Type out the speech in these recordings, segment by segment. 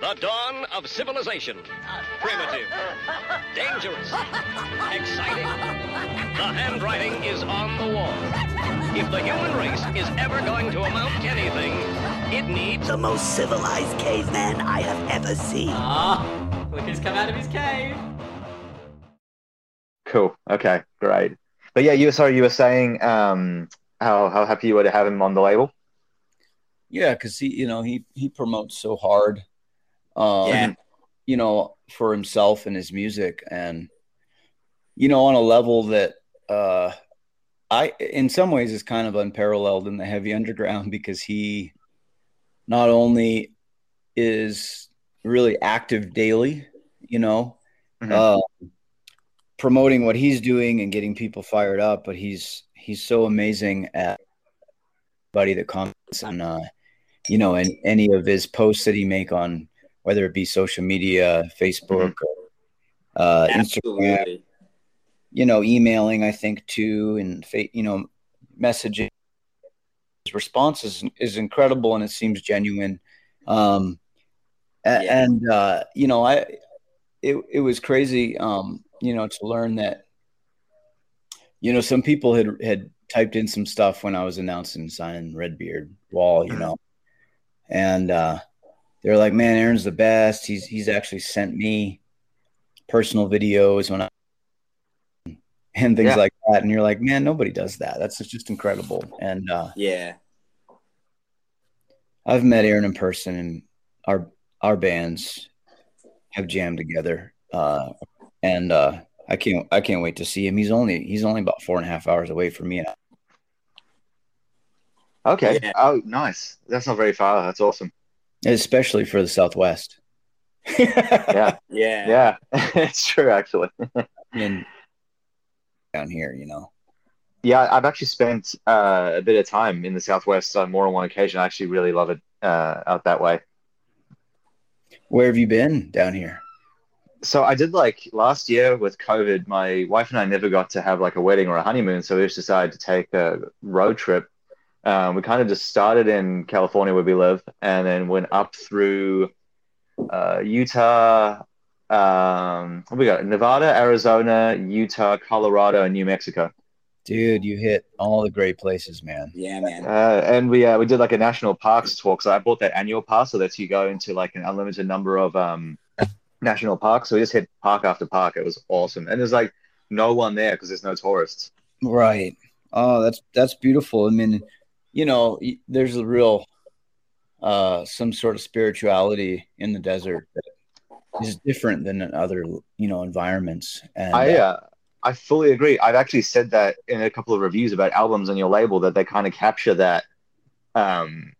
The dawn of civilization. Primitive. Dangerous. Exciting. The handwriting is on the wall. If the human race is ever going to amount to anything, it needs The most civilized caveman I have ever seen. Ah, look who's come out of his cave. Cool. Okay, great. But yeah, you were sorry, you were saying um, how how happy you were to have him on the label. Yeah, because he, you know, he he promotes so hard, um, Yeah. you know, for himself and his music, and you know, on a level that uh, I, in some ways, is kind of unparalleled in the heavy underground because he not only is really active daily, you know, Mhm. uh, promoting what he's doing and getting people fired up, but he's he's so amazing at buddy that comments on uh, you know, and any of his posts that he make on whether it be social media, Facebook, or, uh, Instagram, you know, emailing, I think too, and you know, messaging. His response is, is incredible and it seems genuine. Um, Yeah. and uh, you know, I it it was crazy, um, you know, to learn that. You know, some people had had typed in some stuff when I was announcing signing Red Beard Wall, you know, and uh, they're like, "Man, Aaron's the best. He's he's actually sent me personal videos when I and things Yeah. like that." And you're like, "Man, nobody does that. That's just incredible." And uh, Yeah. I've met Aaron in person, and our our bands have jammed together. Uh, and uh, I can't I can't wait to see him. He's only he's only about four and a half hours away from me. Okay. Yeah. Oh, nice. That's not very far. That's awesome. Especially for the Southwest. Yeah. Yeah. Yeah. it's true, actually. and down here, you know. Yeah, I've actually spent uh, a bit of time in the Southwest on more than one occasion. I actually really love it uh, out that way. Where have you been down here? So I did like last year with COVID, my wife and I never got to have like a wedding or a honeymoon. So we just decided to take a road trip. Um, we kind of just started in California where we live and then went up through uh, Utah. Um, what we got? Nevada, Arizona, Utah, Colorado, and New Mexico. Dude, you hit all the great places, man. Yeah, man. Uh, and we uh, we did like a national parks tour. So I bought that annual pass, so that you go into like an unlimited number of um, national parks. So we just hit park after park. It was awesome, and there's like no one there because there's no tourists. Right. Oh, that's that's beautiful. I mean, you know, there's a real uh some sort of spirituality in the desert that is different than in other, you know, environments. And I uh, uh, I fully agree. I've actually said that in a couple of reviews about albums on your label that they kind of capture that. Um,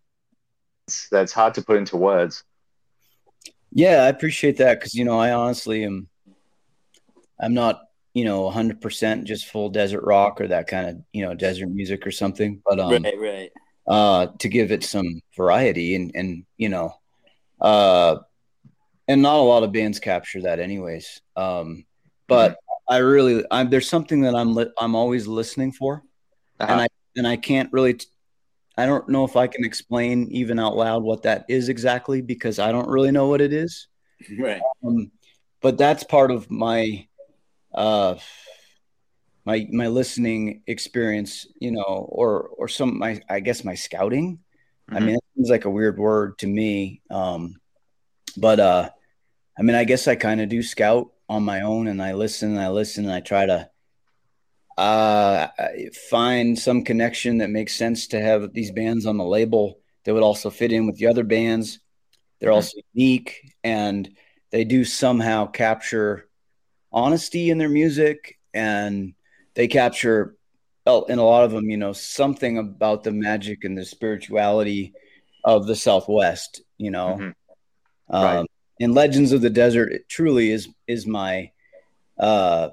that's hard to put into words. Yeah, I appreciate that because you know I honestly am. I'm not you know 100 percent just full desert rock or that kind of you know desert music or something, but um, right, right. uh, to give it some variety and and you know, uh, and not a lot of bands capture that anyways. Um, but I really, I'm there's something that I'm li- I'm always listening for, and Uh-huh. I and I can't really. T- I don't know if I can explain even out loud what that is exactly because I don't really know what it is. Right. Um, but that's part of my uh my my listening experience, you know, or or some my I guess my scouting. I Mhm. mean, it seems like a weird word to me. Um, but uh, I mean, I guess I kind of do scout on my own, and I listen, and I listen, and I try to uh find some connection that makes sense to have these bands on the label that would also fit in with the other bands. They're Mhm. also unique, and they do somehow capture honesty in their music, and they capture well, in a lot of them, you know, something about the magic and the spirituality of the Southwest, you know. Mhm. Um, Right. And Legends of the Desert it truly is is my, uh,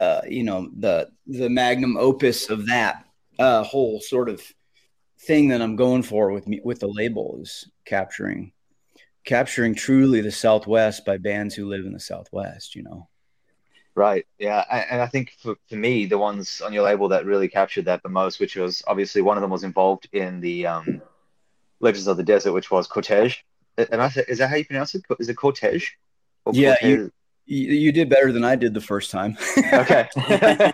uh, you know, the the magnum opus of that uh, whole sort of thing that I'm going for with me with the label is capturing capturing truly the Southwest by bands who live in the Southwest. You know. Right. Yeah. And I think for, for me, the ones on your label that really captured that the most, which was obviously one of them was involved in the um, Legends of the Desert, which was Cortege. And I, said, is that how you pronounce it? Is it Cortege? Or Yeah, Cortez? you- You, did better than I did the first time. okay.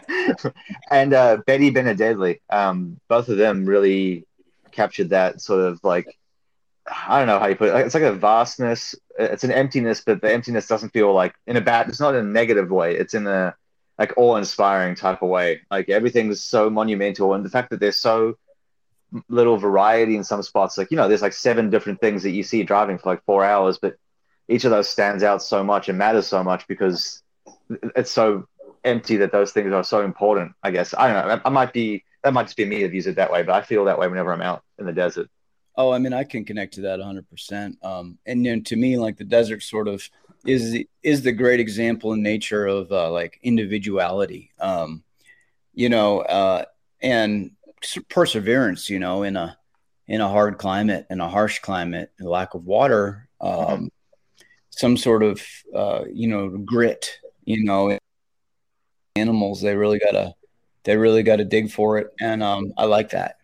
and uh, Betty Benededli, um, both of them really captured that sort of like, I don't know how you put it. It's like a vastness. It's an emptiness, but the emptiness doesn't feel like in a bad. It's not in a negative way. It's in a like awe-inspiring type of way. Like everything's so monumental, and the fact that there's so little variety in some spots. Like you know, there's like seven different things that you see driving for like four hours, but each of those stands out so much and matters so much because it's so empty that those things are so important. I guess I don't know. I, I might be that might just be me that views it that way, but I feel that way whenever I'm out in the desert. Oh, I mean, I can connect to that 100%. Um, and then to me, like the desert sort of is the, is the great example in nature of uh, like individuality, um, you know, uh, and perseverance, you know, in a in a hard climate, in a harsh climate, and lack of water, um, some sort of uh, you know grit, you know, animals they really gotta they really gotta dig for it, and um, I like that.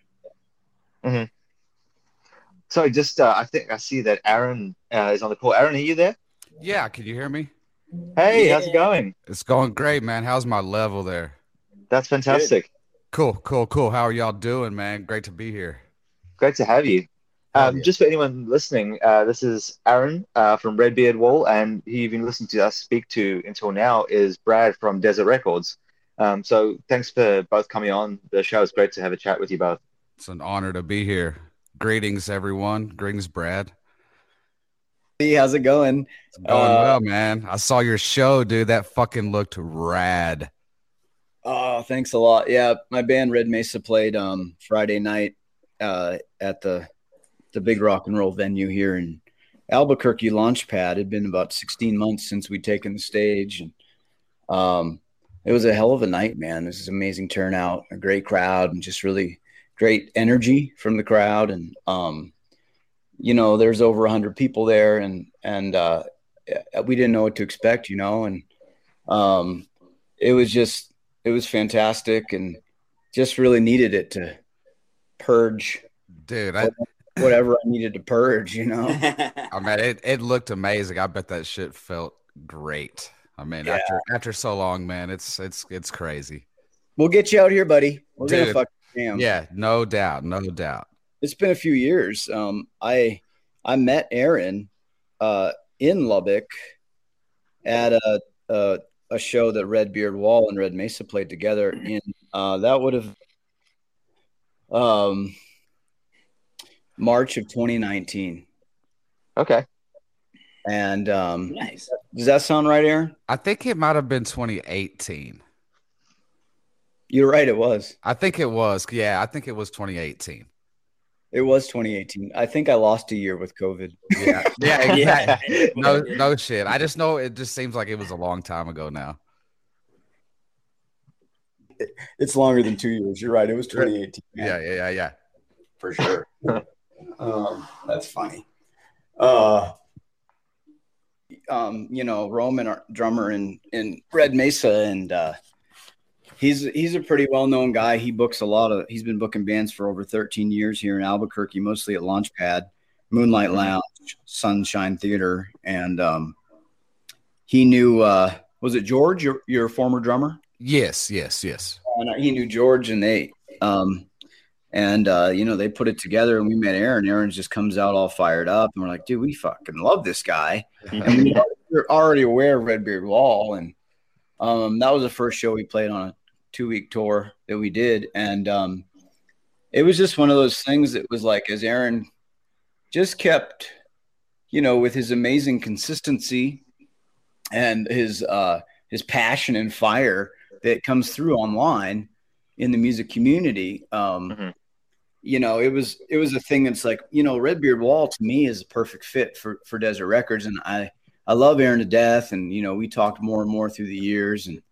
So just uh, I think I see that Aaron uh, is on the call. Aaron, are you there? Yeah, can you hear me? Hey, how's it going? It's going great, man. How's my level there? That's fantastic. Cool, cool, cool. How are y'all doing, man? Great to be here. Great to have you. Um, yeah. Just for anyone listening, uh, this is Aaron uh, from Red Beard Wall, and who you've been listening to us speak to until now is Brad from Desert Records. Um, so thanks for both coming on the show. It's great to have a chat with you both. It's an honor to be here. Greetings, everyone. Greetings, Brad. Hey, how's it going? It's going Uh, well, man. I saw your show, dude. That fucking looked rad. Oh, thanks a lot. Yeah, my band Red Mesa played um Friday night uh at the the big rock and roll venue here in Albuquerque Launchpad. It'd been about 16 months since we'd taken the stage and um it was a hell of a night, man. This is amazing turnout, a great crowd and just really great energy from the crowd and um you know, there's over 100 people there and and uh we didn't know what to expect, you know, and um it was just it was fantastic and just really needed it to purge Dude, I, whatever I needed to purge, you know. I mean, it, it looked amazing. I bet that shit felt great. I mean, Yeah. after after so long, man, it's it's it's crazy. We'll get you out here, buddy. We're gonna fuck jam. Yeah, no doubt, no doubt. It's been a few years. Um, I I met Aaron uh, in Lubbock at a, a a show that Red Beard Wall and Red Mesa played together. In uh, that would have um March of 2019. Okay. And um, Nice. does that sound right, Aaron? I think it might have been 2018. You're right. It was. I think it was. Yeah, I think it was 2018. It was 2018. I think I lost a year with COVID. Yeah, yeah, exactly. Yeah. No, no shit. I just know it just seems like it was a long time ago now. It's longer than two years. You're right. It was 2018. Yeah, yeah, yeah, yeah. for sure. um, that's funny. Uh, um, you know, Roman, our drummer in in Red Mesa, and uh, he's he's a pretty well known guy. He books a lot of. He's been booking bands for over 13 years here in Albuquerque, mostly at Launchpad, Moonlight Lounge, Sunshine Theater, and um, he knew. Uh, was it George, your your former drummer? Yes, yes, yes. and he knew George and they um and uh you know they put it together and we met Aaron. Aaron just comes out all fired up and we're like, dude, we fucking love this guy. and we we're already aware of Red Beard Wall and um that was the first show we played on a two week tour that we did and um it was just one of those things that was like as Aaron just kept you know with his amazing consistency and his uh his passion and fire that comes through online in the music community. Um, Mhm. You know, it was it was a thing that's like you know, Red Beard Wall to me is a perfect fit for for Desert Records, and I I love Aaron to death, and you know, we talked more and more through the years, and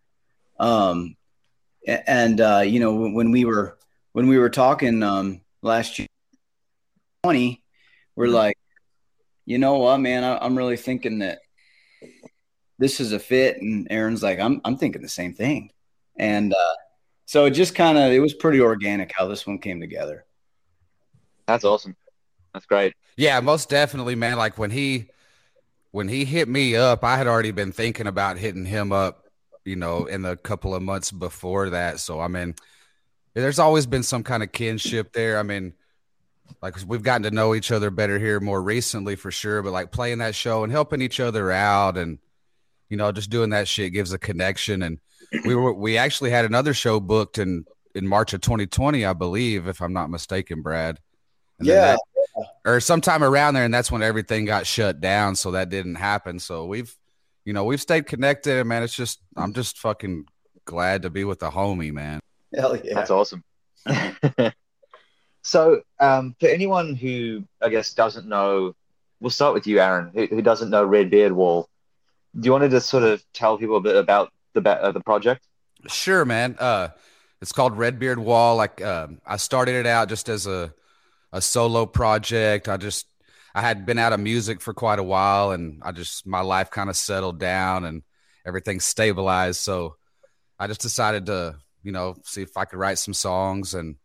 um, and uh, you know, when, when we were when we were talking um last year, twenty, we're like, you know what, man, I, I'm really thinking that this is a fit, and Aaron's like, I'm I'm thinking the same thing. And uh, so it just kind of it was pretty organic how this one came together. That's awesome. That's great. Yeah, most definitely, man. Like when he when he hit me up, I had already been thinking about hitting him up, you know, in the couple of months before that. So I mean, there's always been some kind of kinship there. I mean, like we've gotten to know each other better here more recently for sure, but like playing that show and helping each other out and you know, just doing that shit gives a connection and we were we actually had another show booked in in March of 2020, I believe, if I'm not mistaken, Brad. And Yeah. that- or sometime around there, and that's when everything got shut down, so that didn't happen. So we've, you know, we've stayed connected, and man, it's just I'm just fucking glad to be with the homie, man. Hell yeah. That's awesome. so, um, for anyone who I guess doesn't know, we'll start with you, Aaron, who, who doesn't know Red Beard Wall. Do you want to just sort of tell people a bit about the uh, the project? Sure, man. Uh, it's called Red Beard Wall. Like, um, I started it out just as a a solo project. I just I had been out of music for quite a while, and I just my life kind of settled down and everything stabilized. So I just decided to, you know, see if I could write some songs, and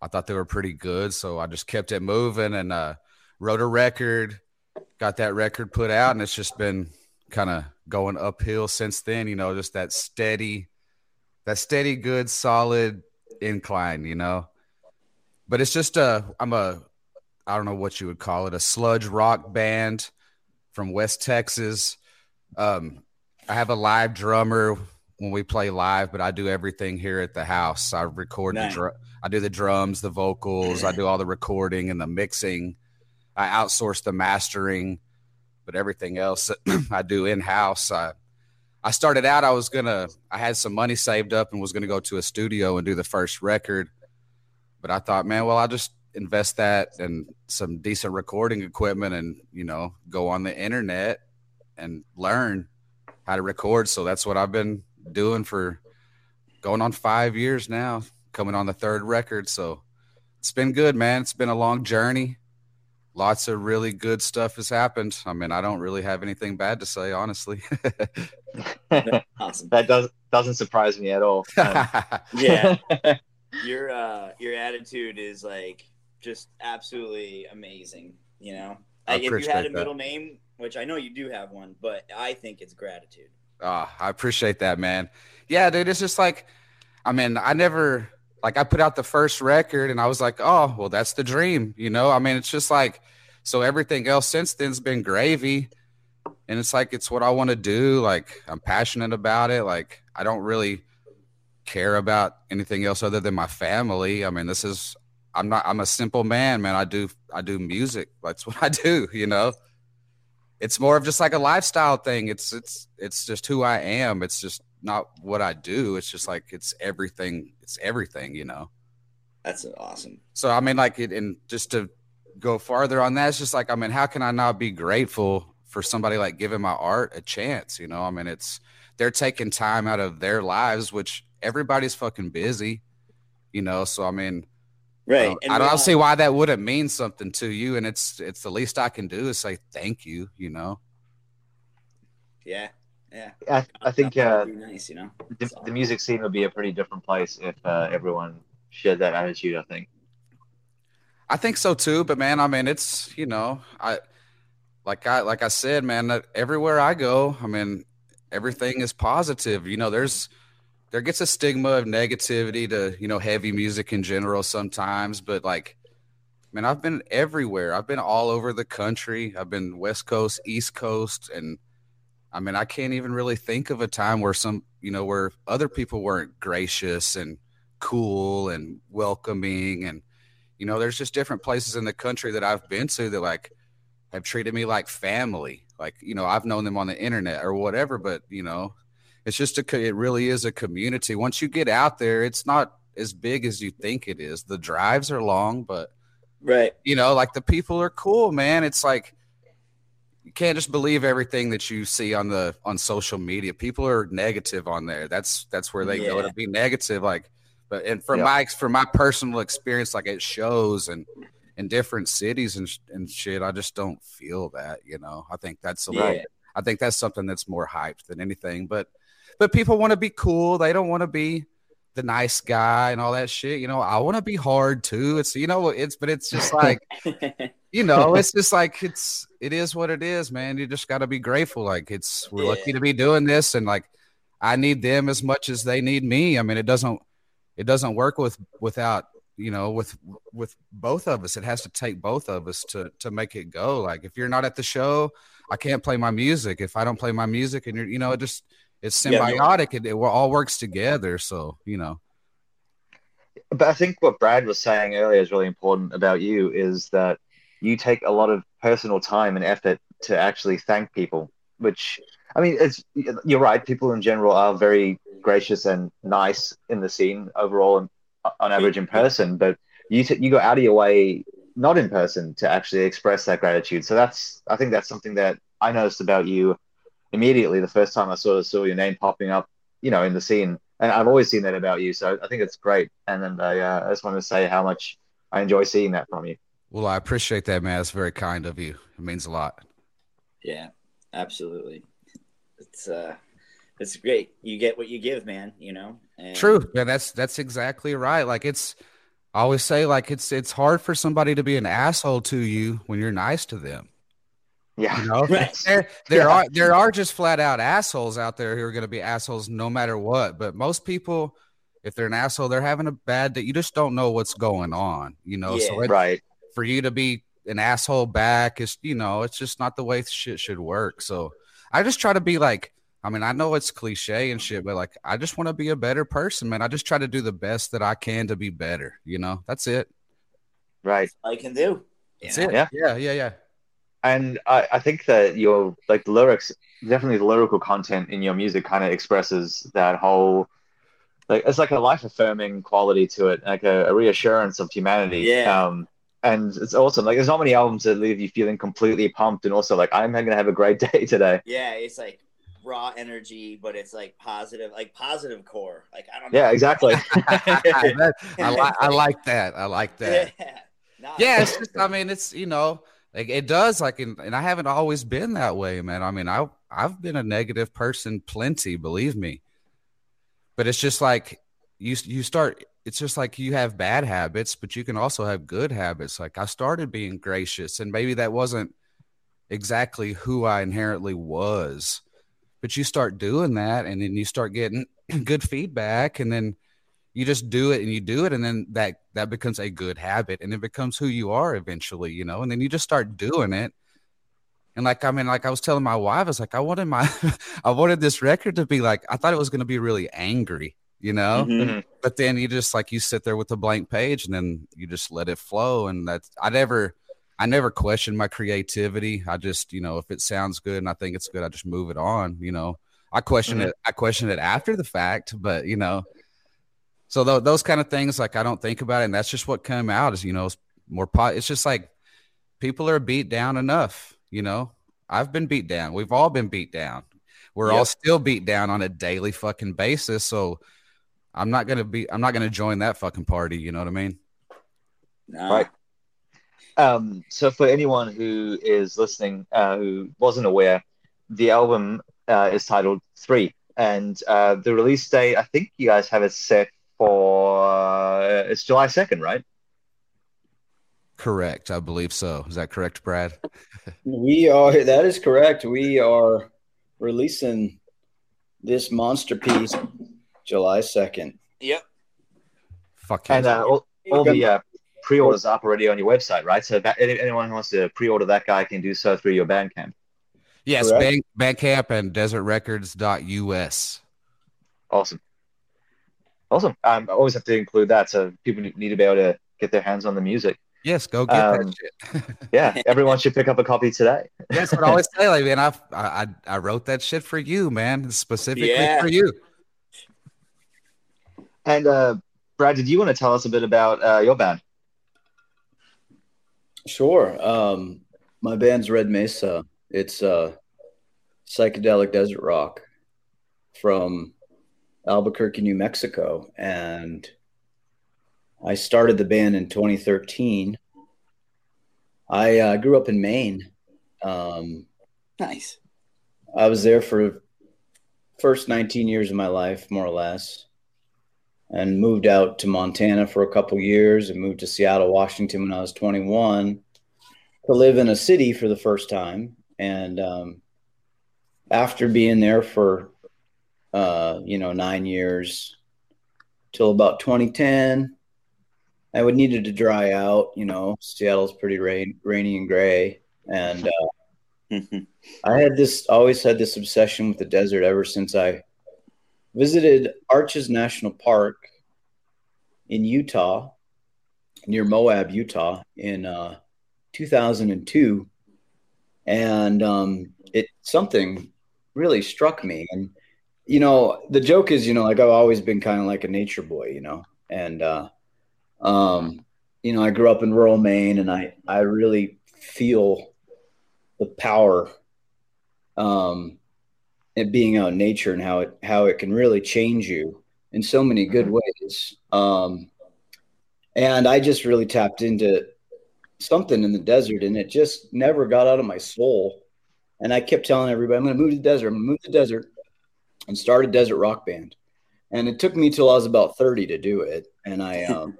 I thought they were pretty good. So I just kept it moving and uh, wrote a record, got that record put out, and it's just been kind of going uphill since then. You know, just that steady, that steady, good, solid incline. You know, but it's just a I'm a I don't know what you would call it a sludge rock band from West Texas. Um, I have a live drummer when we play live, but I do everything here at the house. I record Nice. the I do the drums, the vocals, I do all the recording and the mixing. I outsource the mastering, but everything else I do in house. I I started out I was gonna I had some money saved up and was gonna go to a studio and do the first record, but I thought, man, well, I'll just invest that in some decent recording equipment and you know go on the internet and learn how to record. So that's what I've been doing for going on five years now, coming on the third record. So it's been good, man. It's been a long journey. Lots of really good stuff has happened. I mean, I don't really have anything bad to say, honestly. Awesome. that does doesn't surprise me at all. Um, Yeah. Your uh your attitude is like just absolutely amazing, you know? I Like if you had a appreciate that. middle name, which I know you do have one, but I think it's gratitude. Ah, I appreciate that, man. Yeah, dude, it's just like, I mean, I never like I put out the first record and I was like, oh, well, that's the dream, you know. I mean, it's just like, so everything else since then's been gravy, and it's like it's what I want to do. Like I'm passionate about it. Like I don't really care about anything else other than my family. I mean, this is I'm not I'm a simple man, man. I do I do music. That's what I do, you know it's more of just like a lifestyle thing. It's it's it's just who I am. It's just not what I do. It's just like it's everything. It's everything, you know. That's awesome. So I mean, like, it, and just to go farther on that, it's just like I mean, how can I not be grateful for somebody like giving my art a chance? You know, I mean, it's they're taking time out of their lives, which everybody's fucking busy. You know, so I mean, Right. uh, and I don't all- see why that wouldn't mean something to you, and it's it's the least I can do is say thank you. You know. Yeah. Yeah. I, I think uh, nice, you know. the, the music scene would be a pretty different place if uh, everyone shared that attitude. I think. I think so too, but man, I mean, it's you know, I like I like I said, man, everywhere I go, I mean, everything is positive. You know, there's there gets a stigma of negativity to you know heavy music in general sometimes, but like, man, I've been everywhere. I've been all over the country. I've been West Coast, East Coast, and I mean, I can't even really think of a time where some you know where other people weren't gracious and cool and welcoming and you know there's just different places in the country that i've been to that like have treated me like family like you know i've known them on the internet or whatever but you know it's just a it really is a community. Once you get out there it's not as big as you think it is. The drives are long but Right. you know like the people are cool man. It's like you can't just believe everything that you see on the on social media. People are negative on there. That's that's where they go to be negative like but and from Yeah. my from my personal experience like it shows and in different cities and, and shit i just don't feel that you know? I think that's a Yeah. little i think that's something that's more hyped than anything but but people want to be cool they don't want to be the nice guy and all that shit. You know, I want to be hard too. It's you know, it's but it's just like you know, it's just like it's it is what it is, man. You just got to be grateful. Like it's we're Yeah. lucky to be doing this, and like I need them as much as they need me. I mean, it doesn't it doesn't work with without you know with with both of us. It has to take both of us to to make it go. Like if you're not at the show, I can't play my music. If I don't play my music, and you're you know, it just it's Yeah. symbiotic. It, it all works together. So you know. But I think what Brad was saying earlier is really important about you is that you take a lot of personal time and effort to actually thank people, which I mean, it's you're right. People in general are very gracious and nice in the scene overall, and on average in person. But you t- you go out of your way, not in person, to actually express that gratitude. So that's I think that's something that I noticed about you immediately the first time I sort of saw your name popping up, you know, in the scene. And I've always seen that about you, so I think it's great. And then I, uh, I just want to say how much I enjoy seeing that from you. Well, I appreciate that, man. It's very kind of you. It means a lot. yeah, absolutely. It's uh, it's great. You get what you give, man. You know. And True. Yeah, that's that's exactly right. Like it's I always say like it's it's hard for somebody to be an asshole to you when you're nice to them. Yeah, You know? Right. there there Yeah. are there are just flat out assholes out there who are going to be assholes no matter what. But most people, if they're an asshole, they're having a bad day. You just don't know what's going on. You know, so it, right. for you to be an asshole back is you know it's just not the way shit should work. So I just try to be like. I mean, I know it's cliche and shit, but like, I just want to be a better person, man. I just try to do the best that I can to be better. You know, that's it. Right. all I can do. That's know? it. Yeah. yeah, yeah, yeah. And I, I think that your like the lyrics, definitely the lyrical content in your music kind of expresses that whole like it's like a life affirming quality to it, like a, a reassurance of humanity. Yeah. Um, and it's awesome. Like there's not many albums that leave you feeling completely pumped and also like I'm gonna have a great day today. Yeah, it's like raw energy, but it's like positive, like positive core. Like I don't. Yeah, exactly. I, li- I like that. I like that. Yeah. Nah, Yeah, it's just, I mean, it's you know, like it does, like, and, and I haven't always been that way, man. I mean, I I've been a negative person plenty, believe me. But it's just like you you start. It's just like you have bad habits, but you can also have good habits. Like I started being gracious, and maybe that wasn't exactly who I inherently was. But you start doing that, and then you start getting good feedback, and then you just do it and you do it and then that that becomes a good habit and it becomes who you are eventually you know and then you just start doing it. And like i mean like i was telling my wife i was like i wanted my i wanted this record to be like i thought it was going to be really angry you know? Mhm. but then you just like you sit there with a blank page and then you just let it flow and that's i never i never question my creativity. I just you know if it sounds good and i think it's good i just move it on you know? I question Mhm. it i question it after the fact but you know so tho- those kind of things like i don't think about it and that's just what came out is you know it's more pot it's just like people are beat down enough you know? I've been beat down. We've all been beat down. We're all still beat down on a daily fucking basis so i'm not gonna be i'm not gonna join that fucking party you know what i mean? Nah. Right. Um, so for anyone who is listening uh, who wasn't aware, the album uh, is titled Three, and uh, the release date I think you guys have it set for uh, it's July second, right? correct i believe so is that correct brad We are. That is correct. We are releasing this monster piece July second. Yep. fuck yeah. And uh, all, all the uh, pre-orders are up already on your website, right? So that, anyone who wants to pre-order that guy can do so through your Bandcamp. yes correct. Bank, bandcamp and desertrecords.us Awesome, awesome. Um, I always have to include that, so people need to be able to get their hands on the music. yes go get Um, that shit Yeah, everyone should pick up a copy today. That's what I always say. Like, man, I, I I wrote that shit for you, man, specifically Yeah. for you. And uh, Brad, did you want to tell us a bit about uh, your band? Sure. Um, my band's Red Mesa. It's uh, psychedelic desert rock from Albuquerque, New Mexico, and I started the band in 2013. I uh, grew up in Maine. Um, Nice. I was there for first 19 years of my life, more or less. and moved out to Montana for a couple years and moved to Seattle, Washington when I was 21 to live in a city for the first time. And um, after being there for, uh, you know, nine years till about 2010, I would needed to dry out. You know, Seattle's pretty rain, rainy and gray. And uh, I had this, always had this obsession with the desert ever since I visited Arches National Park in Utah, near Moab, Utah, in uh, 2002, and um, it something really struck me. And you know, the joke is, you know, like I've always been kind of like a nature boy, you know, and uh, um, you know, I grew up in rural Maine, and I I really feel the power um it being out in nature and how it how it can really change you in so many good ways. Um and i just really tapped into something in the desert and it just never got out of my soul. And i kept telling everybody i'm going to move to the desert i'm going to move to the desert and started a desert rock band. And it took me till i was about 30 to do it. And i um,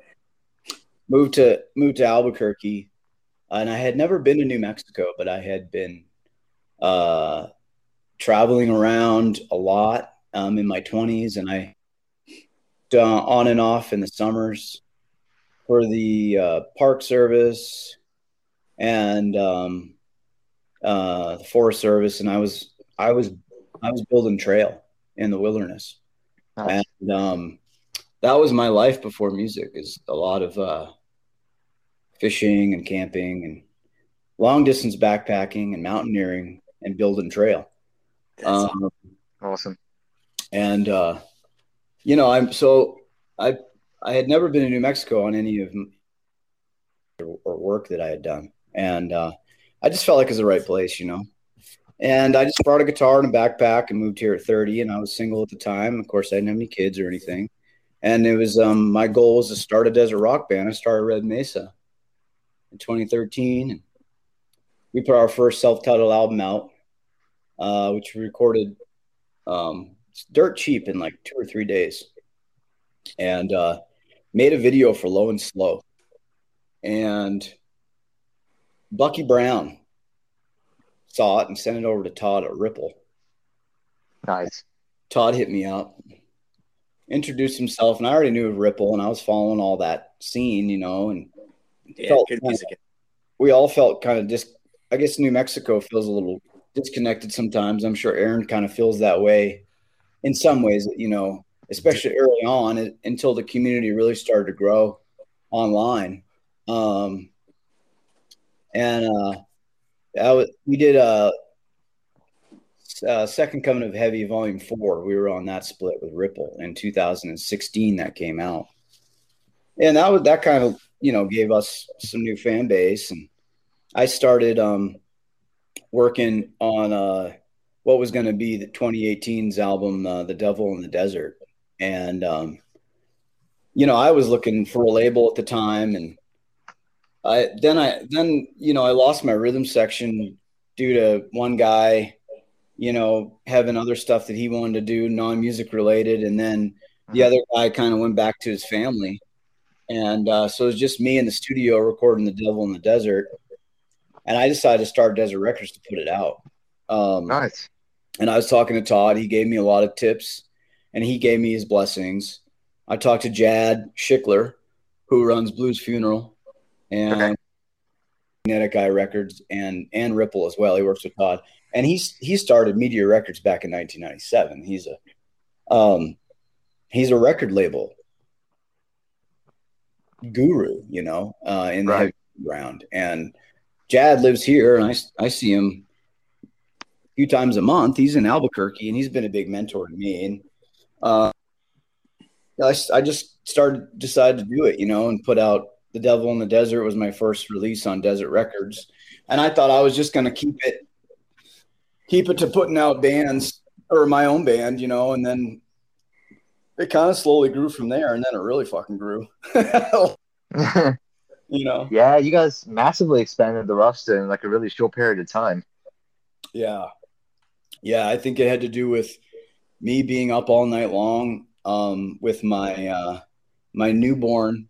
moved to moved to albuquerque. And I had never been to New Mexico, but I had been uh, traveling around a lot um, in my 20s, and I uh, on and off in the summers for the uh, Park Service and um, uh, the Forest Service, and I was I was I was building trail in the wilderness, Nice. and um, that was my life before music. Is a lot of uh, fishing and camping and long distance backpacking and mountaineering and building trail. Um, Awesome. and uh, you know, I'm so I I had never been to New Mexico on any of or work that I had done, and uh, I just felt like it was the right place, you know. And I just brought a guitar and a backpack and moved here at 30, and I was single at the time. Of course, I didn't have any kids or anything. And it was um, my goal was to start a desert rock band. I started Red Mesa in 2013, and we put our first self-titled album out, uh, which we recorded um, dirt cheap in like two or three days, and uh, made a video for Low and Slow, and Bucky Brown saw it and sent it over to Todd at Ripple. Nice. Todd hit me up, introduced himself, and I already knew of Ripple, and I was following all that scene, you know, and Yeah, Felt good kinda- we all felt kind of dis. I guess New Mexico feels a little disconnected sometimes. I'm sure Aaron kind of feels that way in some ways, you know, especially early on it, until the community really started to grow online. Um, and uh, I was, we did a, uh second coming of heavy volume four. We were on that split with Ripple in 2016 that came out. And that was that kind of you know gave us some new fan base and I started um, working on uh, what was going to be the 2018's album, uh, "The Devil in the Desert," and um, you know, I was looking for a label at the time, and I then I then you know I lost my rhythm section due to one guy, you know, having other stuff that he wanted to do, non-music related, and then the other guy kind of went back to his family, and uh, so it was just me in the studio recording "The Devil in the Desert." and I decided to start Desert Records to put it out. Um, Nice. and I was talking to Todd. He gave me a lot of tips, and he gave me his blessings. I talked to Jadd Shickler, who runs Blues Funeral, and Okay. Magnetic Eye Records, and and Ripple as well. He works with Todd, and he's he started Meteor Records back in 1997. He's a um, he's a record label guru, you know, uh, in the Right. ground. And Jadd lives here, and I I see him a few times a month. He's in Albuquerque, and he's been a big mentor to me. And uh, I just started decided to do it, you know, and put out "The Devil in the Desert" was my first release on Desert Records, and I thought I was just going to keep it keep it to putting out bands or my own band, you know, and then it kind of slowly grew from there, and then it really fucking grew, you know. yeah, you guys massively expanded the roster in like a really short period of time. Yeah. Yeah, I think it had to do with me being up all night long um, with my uh, my newborn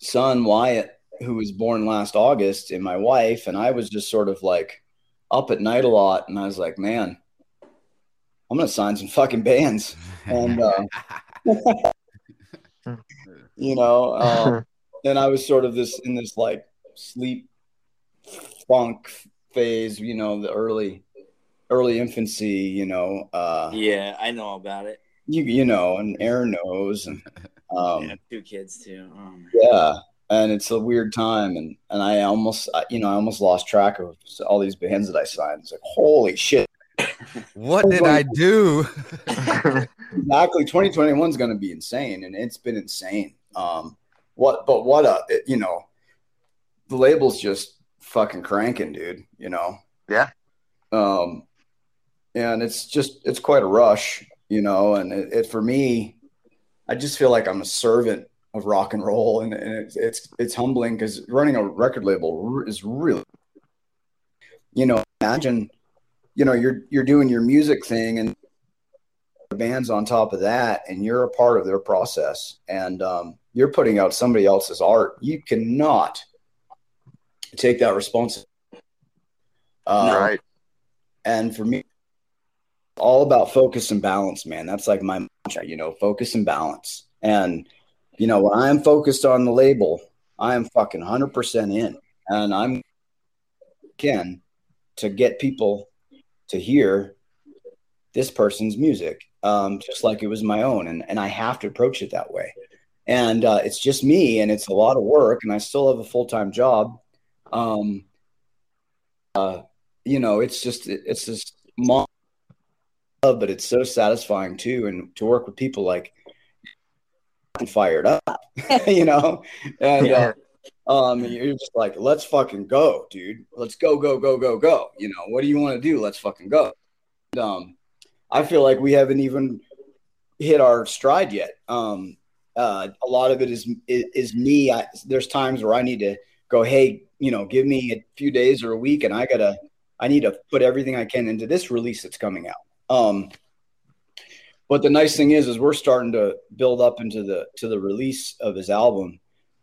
son Wyatt, who was born last August, and my wife, and I was just sort of like up at night a lot, and I was like, man, I'm gonna sign some fucking bands, and uh, you know, and I was sort of this in this like sleep funk phase, you know, the early early infancy, you know. Uh, Yeah, I know about it. you you know, and Aaron knows, and um, yeah, two kids too. Oh, yeah, and it's a weird time, and and I almost, you know, I almost lost track of all these bands that I signed. It's like, holy shit! What did I do? Exactly, 2021 is going to be insane, and it's been insane. Um, what, but what a, it- you know, the label's just fucking cranking, dude. You know. Yeah. Um, and it's just it's quite a rush, you know, and it, it for me, I just feel like I'm a servant of rock and roll, and, and it's it's it's humbling because running a record label is really, you know, imagine, you know, you're you're doing your music thing and the band's on top of that, and you're a part of their process, and um, you're putting out somebody else's art. You cannot take that responsibility. Uh, right. and for me all about focus and balance man that's like my you know focus and balance. And you know when i'm focused on the label i am fucking 100% in. And i'm again to get people to hear this person's music um, just like it was my own. And, and i have to approach it that way. And uh, it's just me and it's a lot of work and i still have a full-time job. Um, uh, you know, it's just it- it's just mom, but it's so satisfying too, and to work with people like fired up, you know, and Yeah. uh, um, you're just like, let's fucking go, dude, let's go, go, go, go, go. You know, what do you want to do? Let's fucking go. And, um, I feel like we haven't even hit our stride yet. Um, uh, a lot of it is is, is me. I, there's times where I need to go, hey, you know, give me a few days or a week, and I gotta, I need to put everything I can into this release that's coming out. Um, but the nice thing is, is we're starting to build up into the to the release of his album,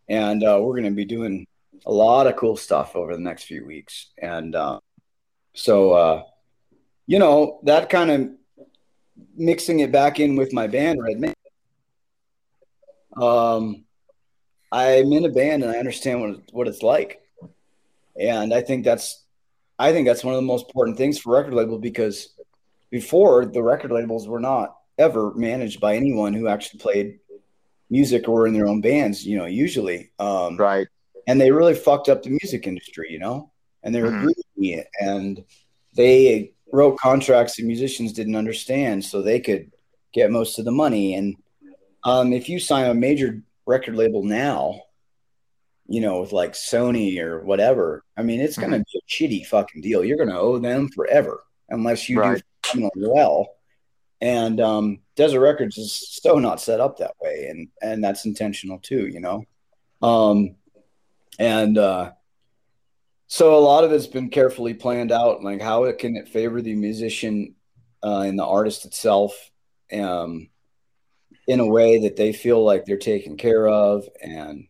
and uh, we're going to be doing a lot of cool stuff over the next few weeks. And uh, so, uh, you know, that kind of mixing it back in with my band, Red Man. Um, I'm in a band and I understand what what it's like, and I think that's I think that's one of the most important things for record label because before the record labels were not ever managed by anyone who actually played music or were in their own bands. You know, usually, um, Right. and they really fucked up the music industry, you know, and they were Mhm. greedy and they wrote contracts that musicians didn't understand so they could get most of the money. And um, if you sign a major record label now, you know, with like Sony or whatever, I mean, it's going to be a shitty fucking deal. You're going to owe them forever unless you Right. do well. And um, Desert Records is so not set up that way, and and that's intentional too, you know. Um, and uh, so a lot of it's been carefully planned out, like how it can it favor the musician uh, and the artist itself, um, in a way that they feel like they're taken care of and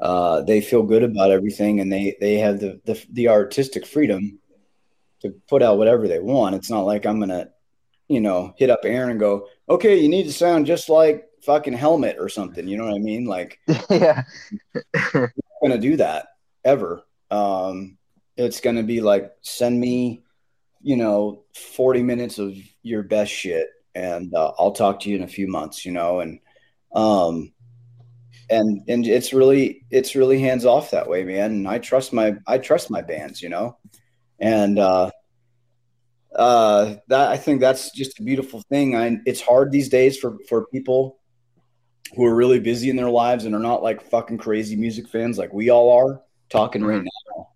uh, they feel good about everything, and they they have the, the the artistic freedom to put out whatever they want. It's not like I'm gonna, you know, hit up Aaron and go, okay, you need to sound just like fucking Helmet or something. You know what I mean? Like yeah. going to do that ever. Um, it's going to be like, send me, you know, 40 minutes of your best shit and uh, I'll talk to you in a few months, you know, and, um, and, and it's really, it's really hands off that way, man. And I trust my, I trust my bands, you know, and, uh, uh, that I think that's just a beautiful thing. I, it's hard these days for, for people who are really busy in their lives and are not like fucking crazy music fans like we all are talking right now.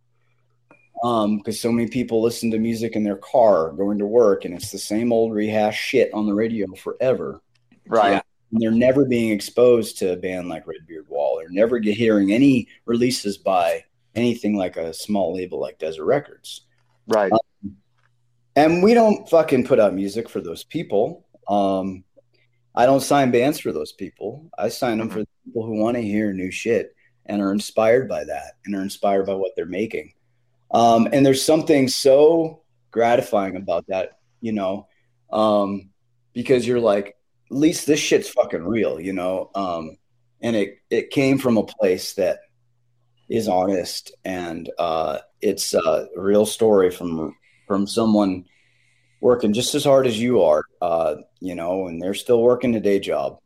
Um, because so many people listen to music in their car going to work, and it's the same old rehash shit on the radio forever. Right. And they're never being exposed to a band like Red Beard Wall. They're never hearing any releases by anything like a small label like Desert Records. Right. And we don't fucking put out music for those people. Um, I don't sign bands for those people. I sign them Mhm. for people who want to hear new shit and are inspired by that and are inspired by what they're making. Um, and there's something so gratifying about that, you know, um, because you're like, at least this shit's fucking real, you know. Um, and it it came from a place that is honest and uh, it's a real story from from someone working just as hard as you are, uh, you know, and they're still working a day job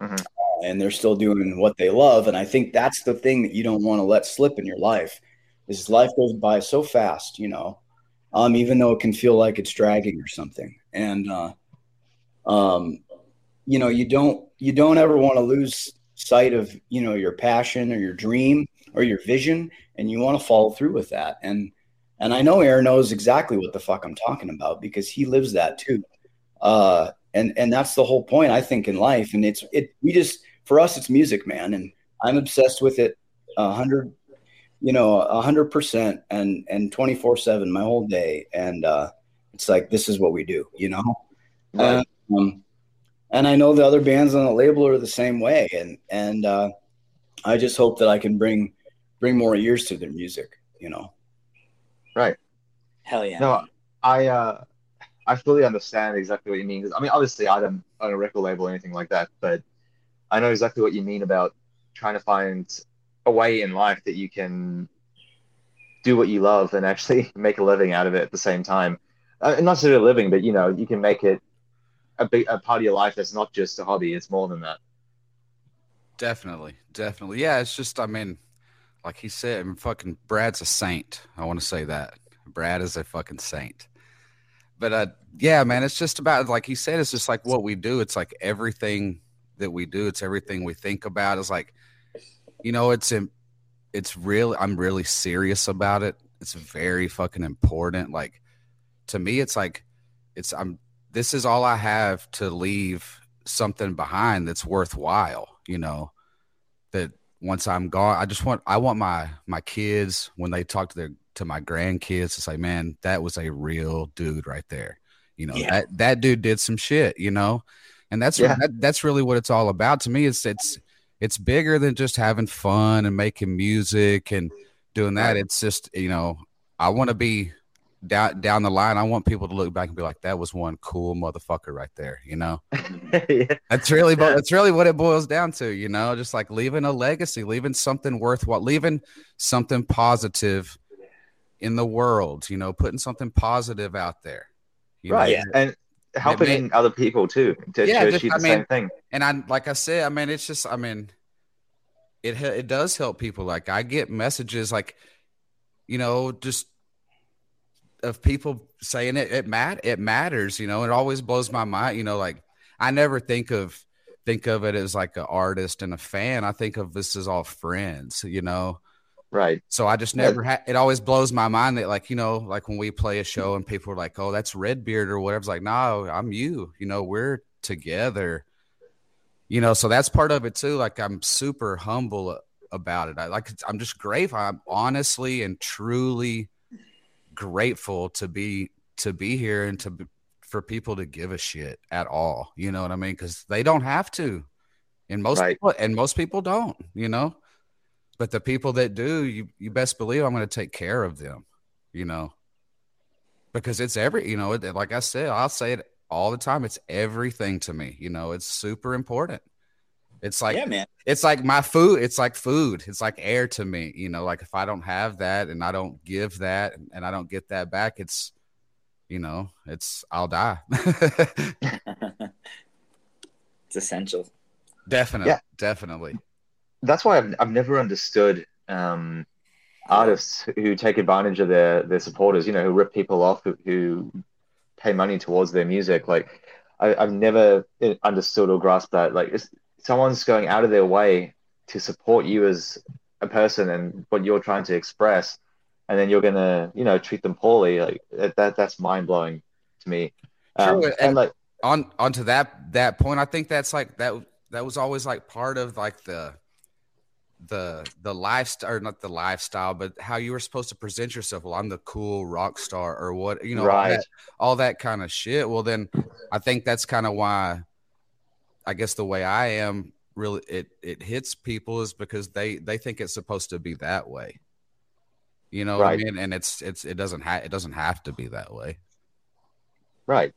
Mhm. uh, and they're still doing what they love. And I think that's the thing that you don't want to let slip in your life is life goes by so fast, you know, um, even though it can feel like it's dragging or something. And, uh, um, you know, you don't, you don't ever want to lose sight of, you know, your passion or your dream or your vision. And you want to follow through with that. And, and I know Aaron knows exactly what the fuck I'm talking about because he lives that too. Uh, and and that's the whole point I think in life. And it's it we just for us it's music, man, and I'm obsessed with it a hundred, you know, a hundred percent and and twenty four seven my whole day. And uh, it's like this is what we do, you know. Right. Um, and I know the other bands on the label are the same way, and and uh, I just hope that I can bring bring more ears to their music, you know. Right. Hell yeah. No, I uh, I fully understand exactly what you mean. 'Cause, I mean, obviously, I don't own a record label or anything like that, but I know exactly what you mean about trying to find a way in life that you can do what you love and actually make a living out of it at the same time. Uh, not necessarily a living, but you know, you can make it a big a part of your life that's not just a hobby; it's more than that. Definitely, definitely. Yeah, it's just, I mean, like he said, mean, fucking Brad's a saint. I want to say that Brad is a fucking saint. But uh, yeah, man, it's just about like he said. It's just like what we do. It's like everything that we do. It's everything we think about. It's like, you know, it's it's real. I'm really serious about it. It's very fucking important. Like to me, it's like, it's I'm. This is all I have to leave something behind that's worthwhile. You know, once I'm gone, I just want I want my my kids when they talk to their to my grandkids to say, man, that was a real dude right there. You know, Yeah. that that dude did some shit. You know, and that's Yeah. that, that's really what it's all about to me. It's it's it's bigger than just having fun and making music and doing that. It's just you know, I want to be down down the line. I want people to look back and be like, that was one cool motherfucker right there. You know. yeah. That's really, that's really what it boils down to, you know, just like leaving a legacy, leaving something worthwhile, leaving something positive in the world, you know, putting something positive out there. Right, and helping other people too to, Yeah, to just- achieve I mean, same thing. And I, like I said, I mean, it's just, I mean, it it does help people. Like I get messages, like, you know, just of people saying it. It mat it matters, you know. It always blows my mind, you know. Like I never think of think of it as like an artist and a fan. I think of this as all friends, you know. Right. So I just Yeah. never had. It always blows my mind that, like, you know, like when we play a show and people are like, "Oh, that's Redbeard" or whatever. It's like, no, I'm you. You know, we're together. You know, so that's part of it too. Like, I'm super humble about it. I like. I'm just grateful. I'm honestly and truly grateful to be to be here and to for people to give a shit at all. You know what I mean? Because they don't have to, and most Right. people, and most people don't. You know. But the people that do, you you best believe I'm going to take care of them, you know, because it's every, you know, like I said, I'll say it all the time. It's everything to me, you know. It's super important. It's like yeah, man. it's like my food. It's like food. It's like air to me, you know. Like if I don't have that and I don't give that and I don't get that back, it's, you know, it's I'll die. it's essential. definitely, Yeah. definitely. That's why I've, I've never understood um, artists who take advantage of their their supporters. You know, who rip people off, who, who pay money towards their music. Like I, I've never understood or grasped that. Like it's, someone's going out of their way to support you as a person and what you're trying to express, and then you're gonna, you know, treat them poorly. Like that, that that's mind blowing to me. Um, True, and and- like on onto that that point i think that's like that that was always like part of like the the the lifestyle or not the lifestyle but how you were supposed to present yourself well i'm the cool rock star or what you know all Right. that, all that kind of shit well then i think that's kind of why I guess the way I am really it it hits people is because they they think it's supposed to be that way. You know what I mean? And it's it's it doesn't have it doesn't have to be that way. Right.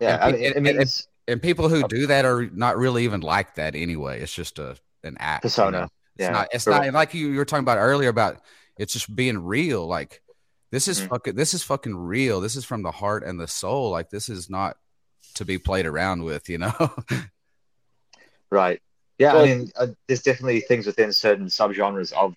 Yeah. And I mean, it, and- and- And people who Oh. do that are not really even like that anyway. It's just a an act. you Persona. know? It's Yeah, not it's not like you, you were talking about earlier about it's just being real. Like this is Mhm. fucking this is fucking real. This is from the heart and the soul. Like this is not to be played around with, you know? Right. Yeah, Well- I mean, uh, there's definitely things within certain subgenres of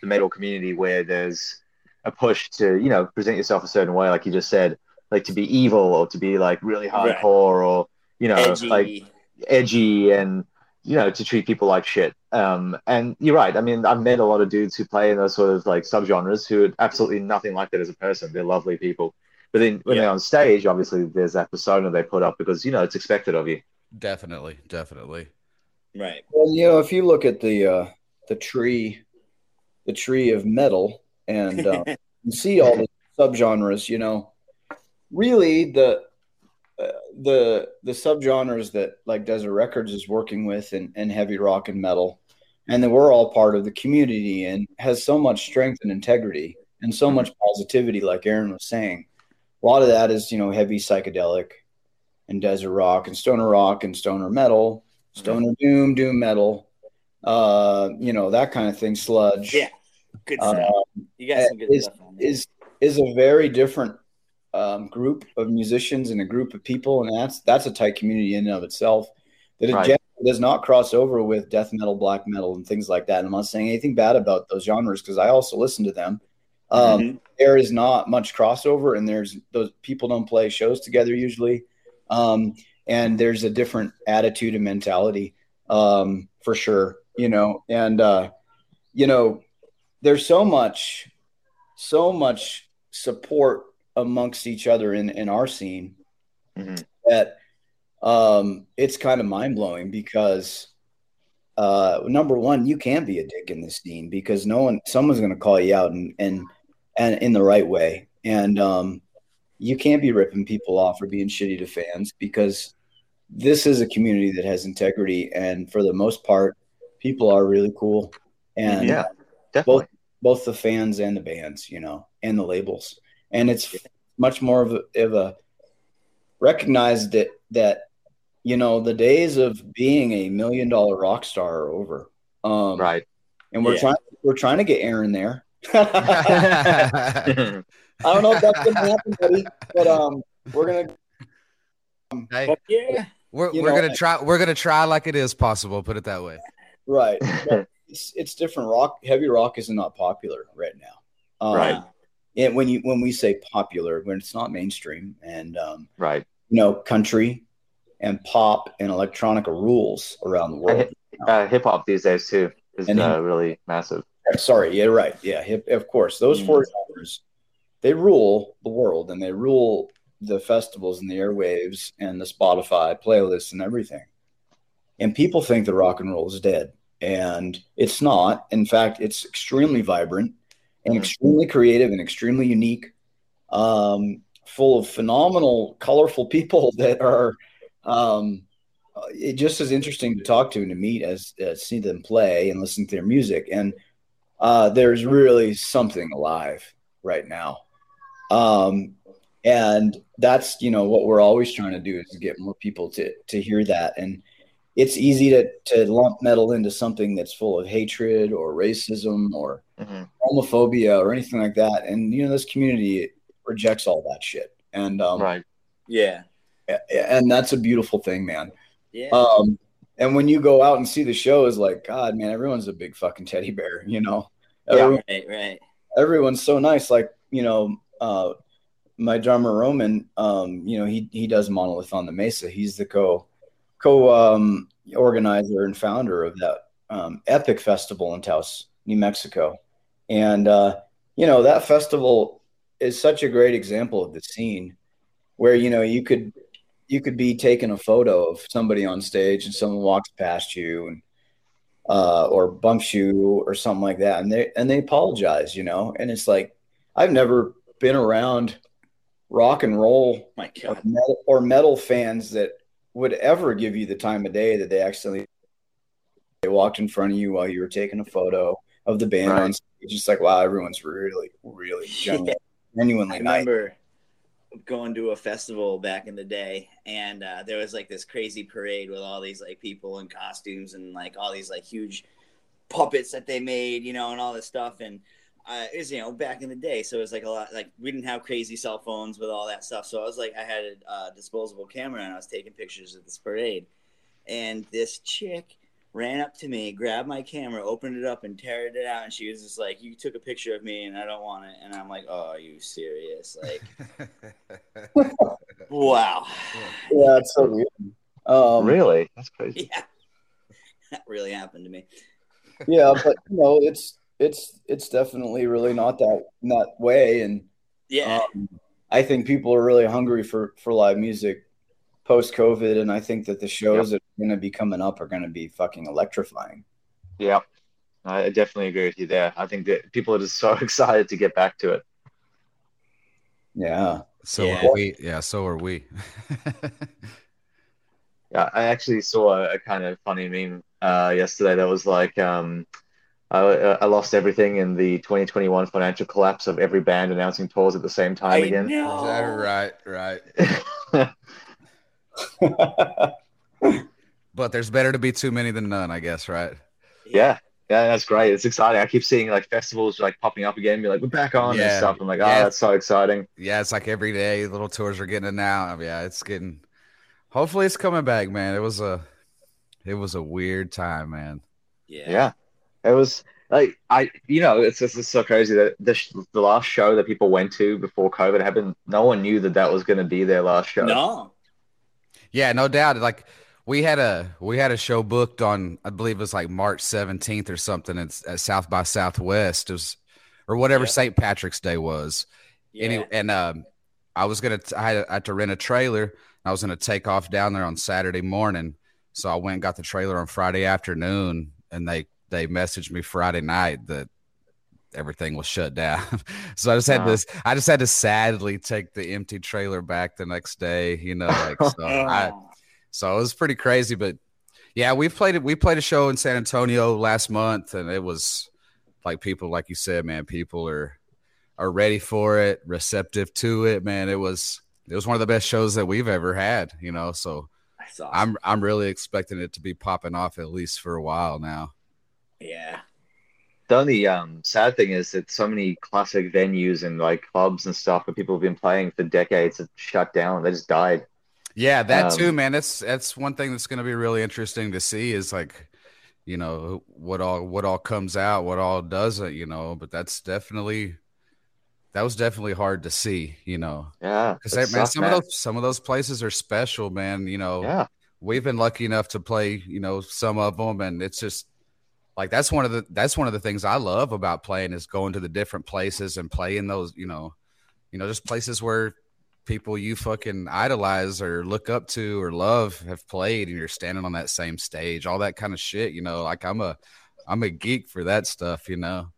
the metal community where there's a push to, you know, present yourself a certain way, like you just said, like to be evil or to be like really Right. hardcore or, you know, Edgy. like edgy and, you know, to treat people like shit. Um, and you're right. I mean, I've met a lot of dudes who play in those sort of like subgenres who are absolutely nothing like that as a person. They're lovely people. But then when Yeah. they're on stage, obviously there's that persona they put up because, you know, it's expected of you. definitely, definitely. Right. Well, you know, if you look at the uh, the tree, the tree of metal, and uh, you see all the subgenres, you know, really the uh, the the subgenres that like Desert Records is working with and, and heavy rock and metal, and that we're all part of the community and has so much strength and integrity and so much positivity, like Aaron was saying. A lot of that is you know heavy psychedelic and desert rock and stoner rock and stoner metal, stoner doom, doom metal, uh, you know that kind of thing, sludge. Yeah. Good stuff. you got some good is- stuff on there. is is a very different um, group of musicians and a group of people, and that's that's a tight community in and of itself. That it Right. generally does not cross over with death metal, black metal, and things like that. And I'm not saying anything bad about those genres because I also listen to them. Um, Mhm. There is not much crossover, and there's those people don't play shows together usually, um, and there's a different attitude and mentality um, for sure. You know, and uh, you know, there's so much so much support amongst each other in, in our scene Mhm. that um, it's kind of mind blowing because uh, number one, you can be a dick in this scene because no one, someone's going to call you out and, and, and in the right way. And um, you can't be ripping people off or being shitty to fans because this is a community that has integrity. And for the most part, people are really cool. And Yeah, definitely. both the fans and the bands, you know, and the labels. And it's much more of a, of a recognized that that you know the days of being a million dollar rock star are over. Um, Right. And we're Yeah. trying we're trying to get Aaron there. I don't know if that's gonna happen, buddy, but um, we're gonna hey, Fuck yeah. we're, we're know, gonna try we're gonna try like it is possible, put it that way. right. It's it's different. Rock heavy rock is not popular right now. Um, Right. And when you when we say popular, when it's not mainstream, and um, right. you know, country and pop and electronica rules around the world. Uh, hip hop these days too is And uh, really massive. Sorry, yeah, right, yeah, hip, of course. Those four genres, they rule the world and they rule the festivals and the airwaves and the Spotify playlists and everything. And people think the rock and roll is dead, and it's not. In fact, it's extremely vibrant and Mhm. extremely creative and extremely unique. Um, full of phenomenal, colorful people that are um, uh, it just as interesting to talk to and to meet as, as see them play and listen to their music. And uh, there's really something alive right now. Um, and that's you know what we're always trying to do is to get more people to to hear that. And it's easy to to lump metal into something that's full of hatred or racism or Mhm. homophobia or anything like that. And you know this community rejects all that shit. And um, Right. Yeah. and that's a beautiful thing, man. Yeah. Um, and when you go out and see the show, is like, God, man, everyone's a big fucking teddy bear, you know. Yeah. Everyone- right. Right. everyone's so nice. Like, you know, uh, my drummer Roman, um, you know, he he does Monolith on the Mesa. He's the co co um, organizer and founder of that um, epic festival in Taos, New Mexico. And uh, you know, that festival is such a great example of the scene where you know you could you could be taking a photo of somebody on stage and someone walks past you and uh, or bumps you or something like that, and they and they apologize, you know. And it's like I've never been around rock and roll My or metal, or metal fans that would ever give you the time of day that they accidentally they walked in front of you while you were taking a photo of the band Right. on stage. Just like wow, everyone's really, really genuine, genuinely I nice. going to a festival back in the day, and uh, there was like this crazy parade with all these like people in costumes and like all these like huge puppets that they made, you know, and all this stuff. And uh, it was you know back in the day, so it was like a lot like we didn't have crazy cell phones with all that stuff. So I was like, I had a uh, disposable camera and I was taking pictures of this parade, and this chick ran up to me, grabbed my camera, opened it up, and teared it out. And she was just like, "You took a picture of me, and I don't want it." And I'm like, "Oh, are you serious?" Like, wow, Yeah, it's so weird. Um, really? That's crazy. yeah, that really happened to me. yeah, but you know, it's it's it's definitely really not that that way, and Yeah, um, I think people are really hungry for for live music post COVID, and I think that the shows that are going to be coming up are going to be fucking electrifying. Yeah, I definitely agree with you there. I think that people are just so excited to get back to it. Yeah, So Yeah. are we. Yeah, so are we. Yeah, I actually saw a, a kind of funny meme uh, yesterday that was like, um, I, I lost everything in the 2021 financial collapse of every band announcing tours at the same time I again. know. right, right. But there's better to be too many than none, I guess, right? yeah, yeah, that's great. It's exciting. I keep seeing like festivals like popping up again, be like, we're back on and stuff. I'm like, oh, Yeah. that's so exciting. Yeah, it's like every day little tours are getting announced. Yeah, it's getting. Hopefully, it's coming back, man. It was a, it was a weird time, man. Yeah. Yeah, it was like I, you know, it's just it's so crazy that the the last show that people went to before COVID happened, no one knew that that was going to be their last show. No. Yeah, no doubt. Like we had a we had a show booked on I believe it was like March seventeenth or something. It's at South by Southwest. It was or whatever Yeah. St. Patrick's Day was. Yeah. Any, and um, I was gonna t- I had, I had to rent a trailer. I was gonna take off down there on Saturday morning, so I went and got the trailer on Friday afternoon, and they they messaged me Friday night that everything was shut down. so I just had Wow. this. I just had to sadly take the empty trailer back the next day. You know, like so. I, so it was pretty crazy, but yeah, we've played it. We played a show in San Antonio last month, and it was like people, like you said, man, people are are ready for it, receptive to it, man. It was it was one of the best shows that we've ever had, you know. So awesome. I'm I'm really expecting it to be popping off at least for a while now. Yeah. The only um, sad thing is that so many classic venues and like clubs and stuff that people have been playing for decades have shut down. They just died. Yeah, that Um, too, man. That's that's one thing that's going to be really interesting to see is like, you know, what all what all comes out, what all doesn't, you know. But that's definitely that was definitely hard to see, you know, Yeah, because man, sucked, some of those some of those places are special, man. You know, Yeah, we've been lucky enough to play, you know, some of them, and it's just like that's one of the that's one of the things I love about playing is going to the different places and playing those, you know, you know, just places where people you fucking idolize or look up to or love have played, and you're standing on that same stage, all that kind of shit, you know. Like I'm a I'm a geek for that stuff, you know.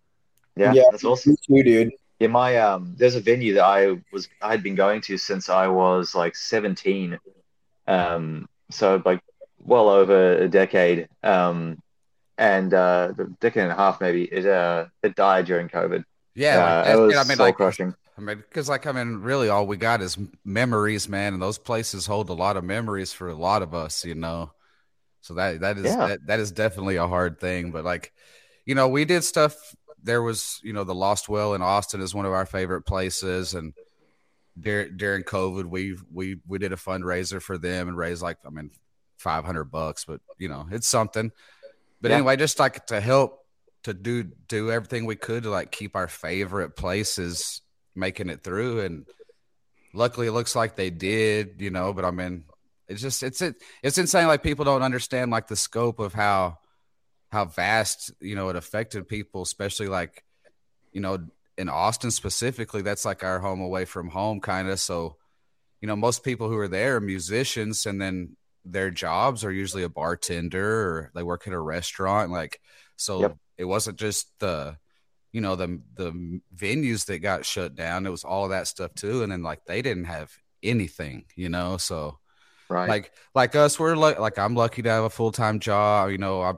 yeah, Yeah. that's awesome. Me too, dude. Yeah, my um, there's a venue that I was I had been going to since I was like 17, um, so like well over a decade, um, and uh, a decade and a half maybe. It uh, it died during COVID. Yeah, uh, like, it was I mean, soul like, crushing. I mean, because like I mean, really, all we got is memories, man, and those places hold a lot of memories for a lot of us, you know. So that that is Yeah. that, that is definitely a hard thing, but like, you know, we did stuff. There was, you know, the Lost Well in Austin is one of our favorite places, and during during COVID, we we we did a fundraiser for them and raised like I mean, five hundred bucks, but you know, it's something. But Yeah. anyway, just like to help to do do everything we could to like keep our favorite places making it through. And luckily it looks like they did you know but i mean it's just it's it it's insane. Like people don't understand like the scope of how how vast you know it affected people especially like you know in austin specifically that's like our home away from home kind of so you know most people who are there are musicians and then their jobs are usually a bartender or they work at a restaurant like so Yep. it wasn't just the you know the the venues that got shut down it was all of that stuff too and then like they didn't have anything you know so Right. like like us we're like like i'm lucky to have a full-time job you know i've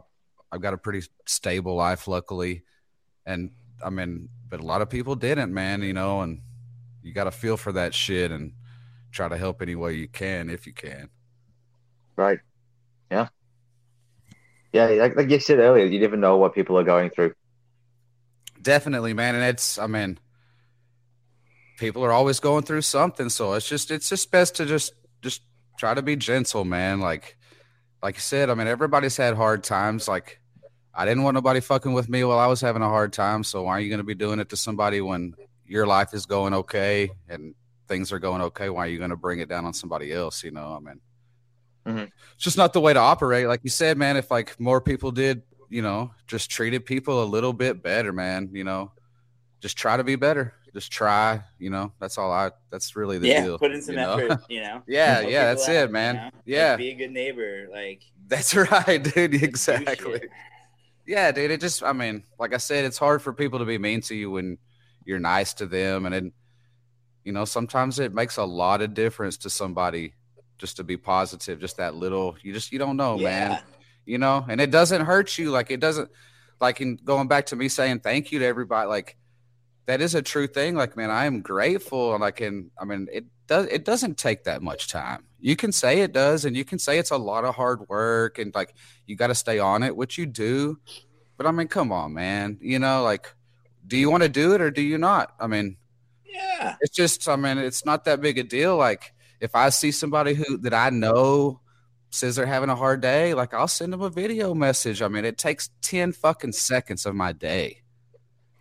i've got a pretty stable life luckily and i mean but a lot of people didn't man you know and you got to feel for that shit and try to help any way you can if you can Right. Yeah. Yeah, like, like you said earlier, you never know what people are going through. definitely man and it's i mean people are always going through something so it's just it's just best to just just try to be gentle man like like you said i mean everybody's had hard times like i didn't want nobody fucking with me while i was having a hard time so why are you going to be doing it to somebody when your life is going okay and things are going okay why are you going to bring it down on somebody else you know i mean Mhm. it's just not the way to operate like you said man if like more people did you know just treated people a little bit better man you know just try to be better just try you know that's all i that's really the yeah, deal put in some you know? effort. You know. yeah Help yeah that's out, it you man know? Like, yeah be a good neighbor. Like that's right dude exactly yeah dude it just i mean like i said it's hard for people to be mean to you when you're nice to them and then you know sometimes it makes a lot of difference to somebody just to be positive just that little you just you don't know man. You know? And it doesn't hurt you. Like it doesn't like in going back to me saying thank you to everybody like that is a true thing. Like man i am grateful and i can i mean it does it doesn't take that much time. You can say it does and you can say it's a lot of hard work and like you got to stay on it which you do. But i mean come on man. You know like do you want to do it or do you not? I mean Yeah. it's just i mean it's not that big a deal. Like if i see somebody who that i know says they're having a hard day like i'll send them a video message. I mean it takes 10 fucking seconds of my day.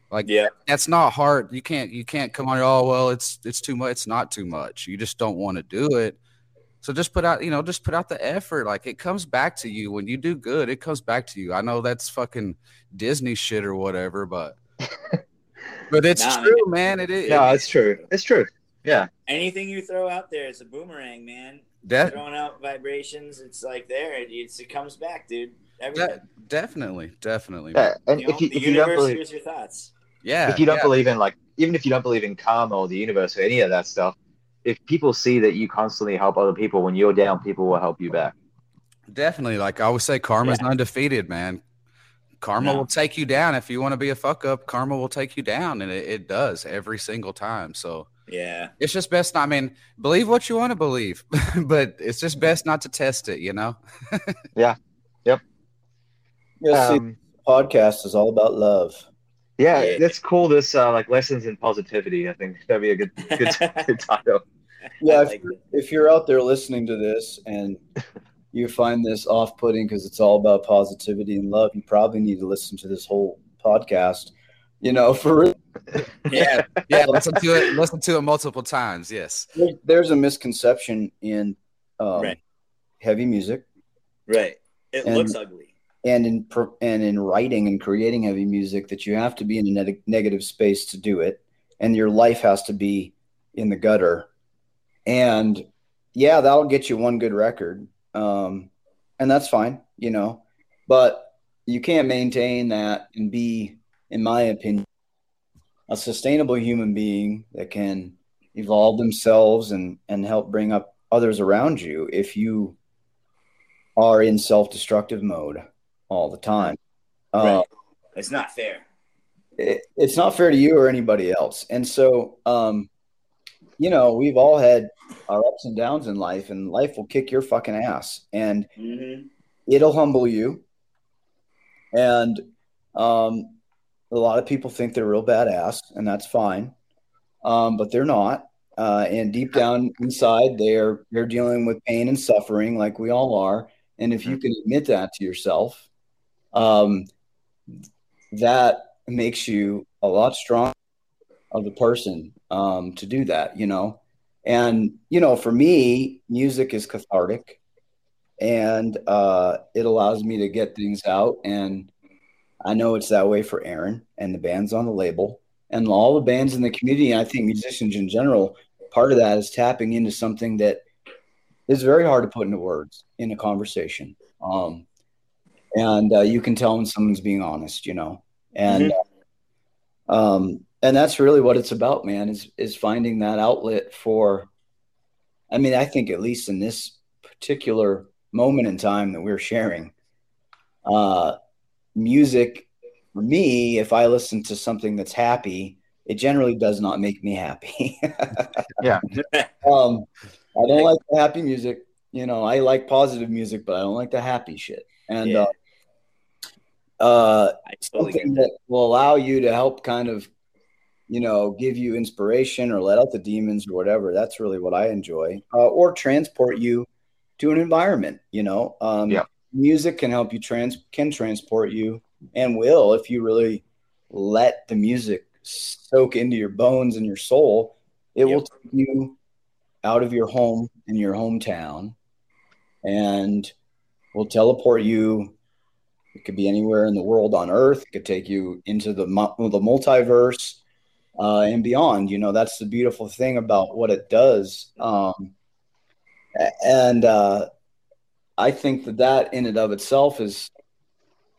Like Yeah. that's not hard. You can't you can't come on oh well it's it's too much it's not too much. You just don't want to do it. So just put out you know just put out the effort. Like it comes back to you. When you do good it comes back to you. I know that's fucking disney shit or whatever but but it's Nah, true man. It is Yeah, it's true. It's true. Yeah. Anything you throw out there is a boomerang, man. De- Throwing out vibrations, it's like there. It, it's, it comes back, dude. De- definitely definitely Yeah. And You know, if you the if you don't universe believe hears your thoughts. yeah if you don't yeah. believe in like even if you don't believe in karma or the universe or any of that stuff, if people see that you constantly help other people when you're down, people will help you back. Definitely. Like I always say, karma's undefeated, man. Karma No. will take you down. If you want to be a fuck up, karma will take you down. And it, it does every single time. So Yeah. it's just best not, I mean, believe what you want to believe, but it's just best not to test it, you know? Yeah, see, Um, podcast is all about love. yeah, Yeah. let's call this uh, like lessons in positivity. I think that'd be a good good, good title. Yeah, I if, if you're out there listening to this and you find this off-putting because it's all about positivity and love, you probably need to listen to this whole podcast. You know, for real, Yeah. Yeah. listen to it. Listen to it multiple times. Yes. there's a misconception in um, Right. heavy music Right. It And- looks ugly. and in and in writing and creating heavy music that you have to be in a neg- negative space to do it, and your life has to be in the gutter. And yeah, that'll get you one good record, um, and that's fine, you know. But you can't maintain that and be, in my opinion, a sustainable human being that can evolve themselves and and help bring up others around you if you are in self-destructive mode all the time. Uh, Right. It's not fair. it, it's not fair to you or anybody else. And so, um, you know, we've all had our ups and downs in life, and life will kick your fucking ass, and hmm it'll humble you. And um, a lot of people think they're real badass, and that's fine, um, but they're not. Uh, and deep down inside, they're they're dealing with pain and suffering, like we all are. And if you can admit that to yourself, um, that makes you a lot stronger of the person um, to do that, you know. And you know, for me, music is cathartic, and uh, it allows me to get things out. And I know it's that way for Aaron and the bands on the label, and all the bands in the community. And I think musicians in general, part of that is tapping into something that is very hard to put into words in a conversation. Um, and uh, you can tell when someone's being honest, you know. And um, and that's really what it's about, man. Is is finding that outlet for. I mean, I think at least in this particular moment in time that we're sharing. Uh, music for me, if I listen to something that's happy, it generally does not make me happy. Yeah. um, I don't like the happy music. You know, I like positive music, but I don't like the happy shit. And Yeah. uh, uh, totally something that. that will allow you to help kind of, you know, give you inspiration or let out the demons or whatever. That's really what I enjoy. Uh, or transport you to an environment. You know, um, Yeah. Music can help you trans can transport you and will if you really let the music soak into your bones and your soul. It will take you out of your home in your hometown and will teleport you it could be anywhere in the world on Earth. It could take you into the the multiverse uh, and beyond. You know, that's the beautiful thing about what it does. Um, and uh, I think that that in and of itself is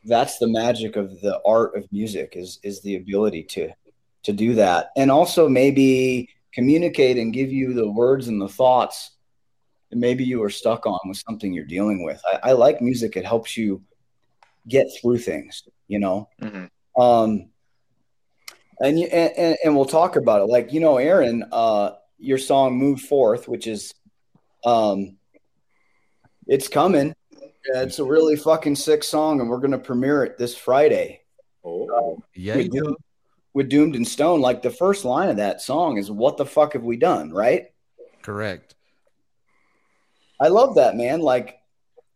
that's the magic of the art of music is is the ability to to do that, and also maybe communicate and give you the words and the thoughts that maybe you are stuck on with something you're dealing with. I, I like music; it helps you get through things, you know. Mhm. Um, and you and, and, and we'll talk about it. Like you know, Aaron, uh, your song "Move Forth," which is, um, it's coming. Yeah, It's a really fucking sick song, and we're gonna premiere it this Friday Oh, Yeah. with, Doom- with Doomed and Stoned. Like the first line of that song is "What the fuck have we done?" Right? Correct. I love that man. Like,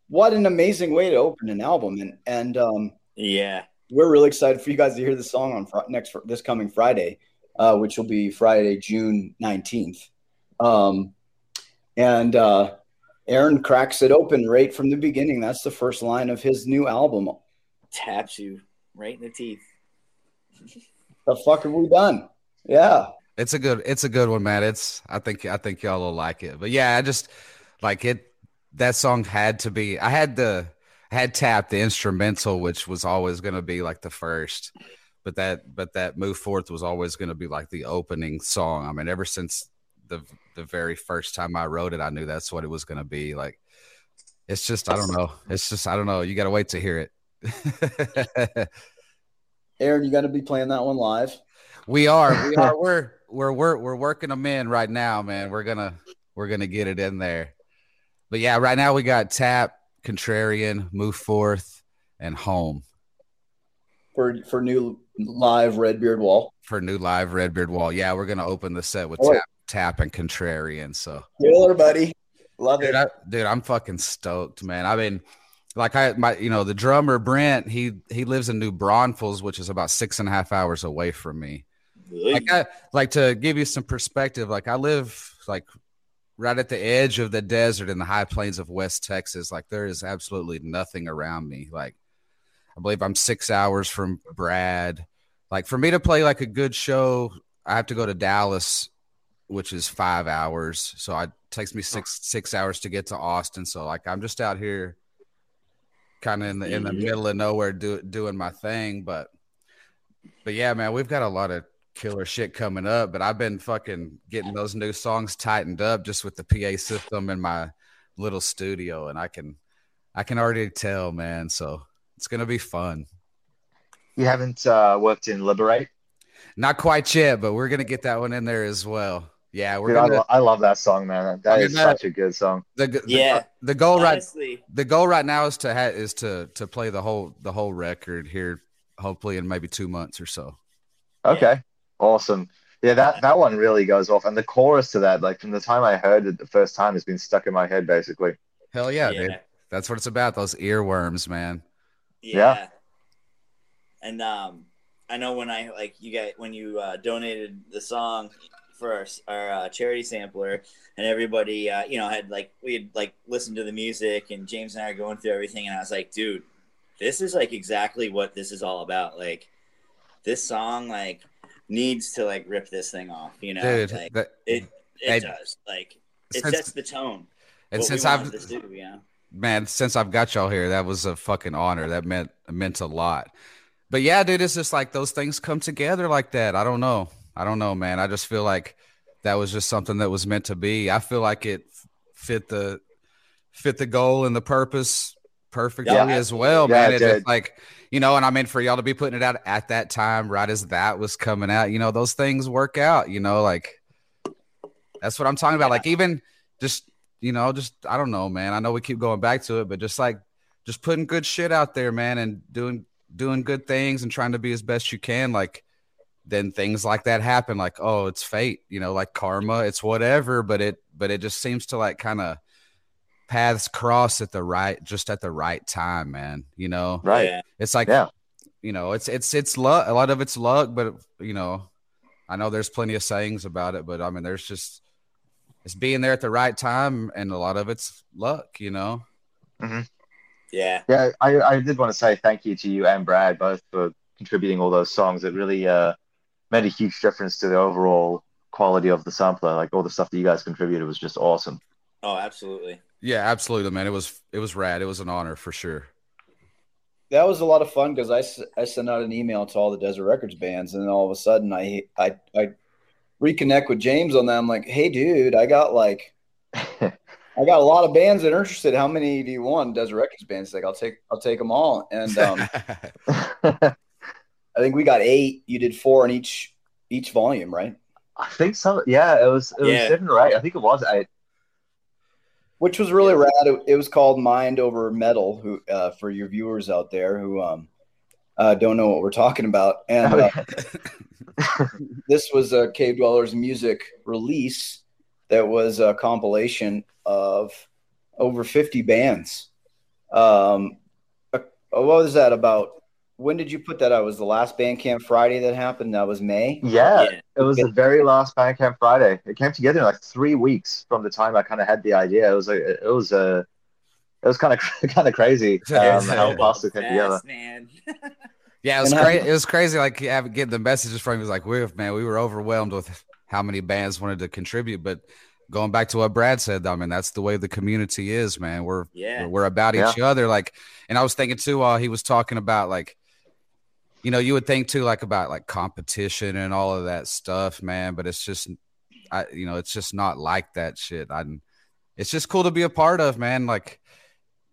what an amazing way to open an album, and and um, yeah. we're really excited for you guys to hear the song on fr- next fr- this coming Friday, uh, which will be Friday, June nineteenth. Um, and uh, Aaron cracks it open right from the beginning. That's the first line of his new album. Taps you right in the teeth. The fuck have we done? Yeah, It's a good it's a good one, man. It's I think I think y'all will like it. But yeah, I just like it that song had to be I had the I had tapped the instrumental, which was always gonna be like the first. But that but that move forth was always gonna be like the opening song. I mean, ever since the the very first time I wrote it, I knew that's what it was gonna be. Like it's just I don't know. It's just I don't know. You gotta wait to hear it. Aaron, you got to be playing that one live. We are. We are. We're we're we're we're working them in right now, man. We're gonna we're gonna get it in there. But yeah, right now we got tap, contrarian, move forth, and home for for new live Red Beard Wall. for new live Red Beard Wall. Yeah, we're gonna open the set with Oh. tap, tap, and contrarian. So Killer, buddy. Love dude, it. I, dude, I'm fucking stoked, man. I mean, like I my you know the drummer Brent, he he lives in New Braunfels, which is about six and a half hours away from me. like I like to give you some perspective. Like I live like right at the edge of the desert in the high plains of West Texas. Like there is absolutely nothing around me. Like I believe I'm six hours from Brad. Like for me to play like a good show, I have to go to Dallas, which is five hours. So it takes me six six hours to get to Austin. So like I'm just out here kind of in the in the middle of nowhere do, doing my thing. But but yeah, man, we've got a lot of killer shit coming up. But I've been fucking getting those new songs tightened up just with the PA system in my little studio, and I can I can already tell, man. So it's gonna be fun. You haven't uh, worked in Liberate? Not quite yet, but we're gonna get that one in there as well. Yeah, we're Dude, I, gonna lo- I love that song, man. That is I is mean, that- such a good song. the, the Yeah. the goal right Honestly, the goal right now is to ha- is to to play the whole the whole record here, hopefully in maybe two months or so. Okay, awesome. Yeah, that that one really goes off, and the chorus to that, like from the time I heard it the first time, has been stuck in my head basically. Hell yeah, yeah, dude. That's what it's about. Those earworms, man. yeah. Yeah. And um, I know when I like you guys when you uh, donated the song for our, our uh, charity sampler, and everybody, uh, you know, had like we had like listened to the music, and James and I are going through everything, and I was like, dude, this is like exactly what this is all about. Like, this song like needs to like rip this thing off, you know? Dude, like, that- it it I- does. Like, it Since- sets the tone. and since I've do, you know? man, since I've got y'all here, that was a fucking honor. That meant meant a lot. But yeah, dude, it's just like those things come together like that. I don't know. I don't know, man. I just feel like that was just something that was meant to be. I feel like it fit the fit the goal and the purpose perfectly Yeah, as well, Yeah, man. it It's just like you know, and I mean for y'all to be putting it out at that time, right as that was coming out, you know, those things work out. You know, like that's what I'm talking about. Like even just you know, just I don't know, man. I know we keep going back to it, but just like just putting good shit out there, man, and doing doing good things and trying to be as best you can, like then things like that happen like oh it's fate you know like karma it's whatever but it but it just seems to like kind of paths cross at the right just at the right time man you know Right. It's like Yeah. you know it's it's it's luck a lot of it's luck but you know i know there's plenty of sayings about it but i mean there's just it's being there at the right time and a lot of it's luck you know Yeah. Yeah, I, I did want to say thank you to you and Brad both for contributing all those songs. It really uh, made a huge difference to the overall quality of the sampler. Like all the stuff that you guys contributed was just awesome. Oh, absolutely. yeah absolutely man it was it was rad it was an honor for sure That was a lot of fun because I, I sent out an email to all the Desert Records bands, and then all of a sudden I I I reconnect with James on that. I'm like, hey, dude, I got like I got a lot of bands that are interested. How many do you want? Desert Records bands. He's like, I'll take I'll take them all. And um, I think we got eight. You did four in each each volume, right? I think so. Yeah, it was it was Yeah. seven or eight. I think it was eight. Which was really rad. It, was called Mind Over Metal. Who uh, for your viewers out there who um uh, don't know what we're talking about, and Oh, uh, this was a Cave Dwellers music release that was a compilation of over 50 bands. Um, uh, what was that about? When did you put that out? Was the last Bandcamp Friday that happened? That was May. yeah, Yeah. it was the very last Bandcamp Friday. It came together in like three weeks from the time I kind of had the idea. It was like it was uh, it was kind of kind of crazy um, how fast it came together. Man. Yeah, it was crazy. It was crazy. Like yeah, getting the messages from him was like, we man, we were overwhelmed with how many bands wanted to contribute. But going back to what Brad said, I mean, that's the way the community is, man. We're Yeah. we're about Yeah. each other. Like, and I was thinking too while he was talking about like, you know, you would think too like about like competition and all of that stuff, man. But it's just, I you know, it's just not like that shit. I, it's just cool to be a part of, man. Like,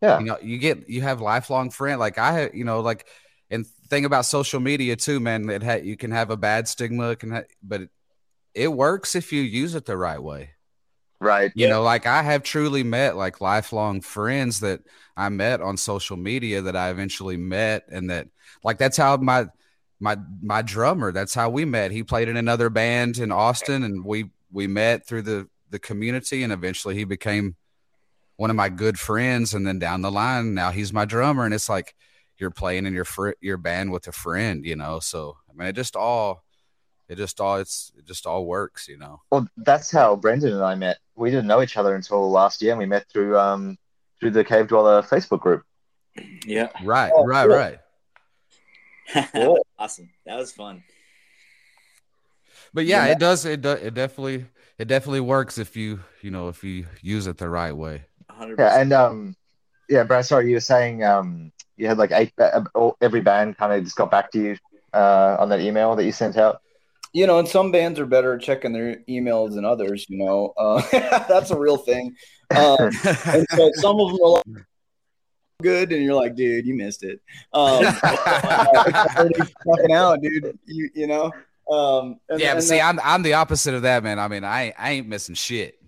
Yeah. you know, you get you have lifelong friend. Like I, you know, like and thing about social media too, man. It ha- you can have a bad stigma, can ha- but it, it works if you use it the right way. Right. You know, like I have truly met like lifelong friends that I met on social media that I eventually met, and that like that's how my my my drummer. That's how we met. He played in another band in Austin, and we we met through the the community, and eventually he became one of my good friends. And then down the line, now he's my drummer, and it's like you're playing in your fr- your band with a friend, you know. So I mean, it just all it just all it's it just all works, you know. Well, that's how Brendan and I met. We didn't know each other until last year, and we met through um through the Cave Dweller Facebook group. Yeah. Right, Oh, right, cool. right. Cool. awesome. That was fun. But yeah, Yeah. it does. It do, it definitely it definitely works if you you know if you use it the right way. 100%. Yeah, and um, yeah, Brad. Sorry, you were saying um, you had like eight. Uh, every band kind of just got back to you uh on that email that you sent out. You know, and some bands are better at checking their emails than others. You know, uh, that's a real thing. Um, and so some of them are like, good, and you're like, dude, you missed it. Um, fucking out, dude. You you know. Um, and, yeah, but and see, that- I'm I'm the opposite of that, man. I mean, I ain't- I ain't missing shit.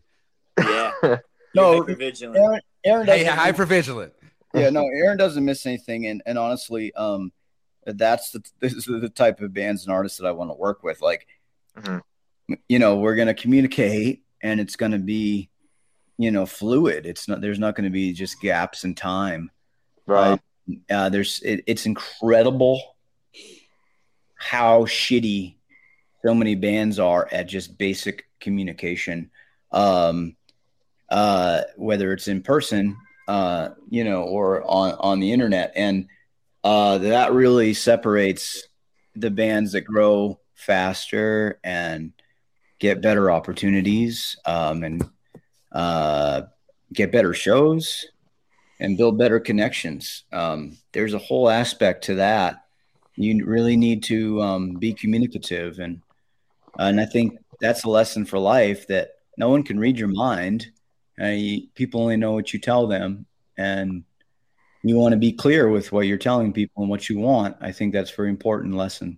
yeah. No, You're hyper-vigilant. Aaron, Aaron Hey, doesn't. hyper vigilant. yeah, no, Aaron doesn't miss anything, and and honestly, um, that's the this is the type of bands and artists that I want to work with. Like, Mhm. you know, we're gonna communicate, and it's gonna be, you know, fluid. It's not there's not gonna be just gaps in time. Right. Uh, there's it, it's incredible how shitty so many bands are at just basic communication. Um, uh, whether it's in person, uh, you know, or on on the internet, and uh, that really separates the bands that grow faster and get better opportunities, um, and uh, get better shows and build better connections. Um, there's a whole aspect to that. You really need to um, be communicative, and and I think that's a lesson for life that no one can read your mind Uh, you, people only know what you tell them, and you want to be clear with what you're telling people and what you want. I think that's a very important lesson.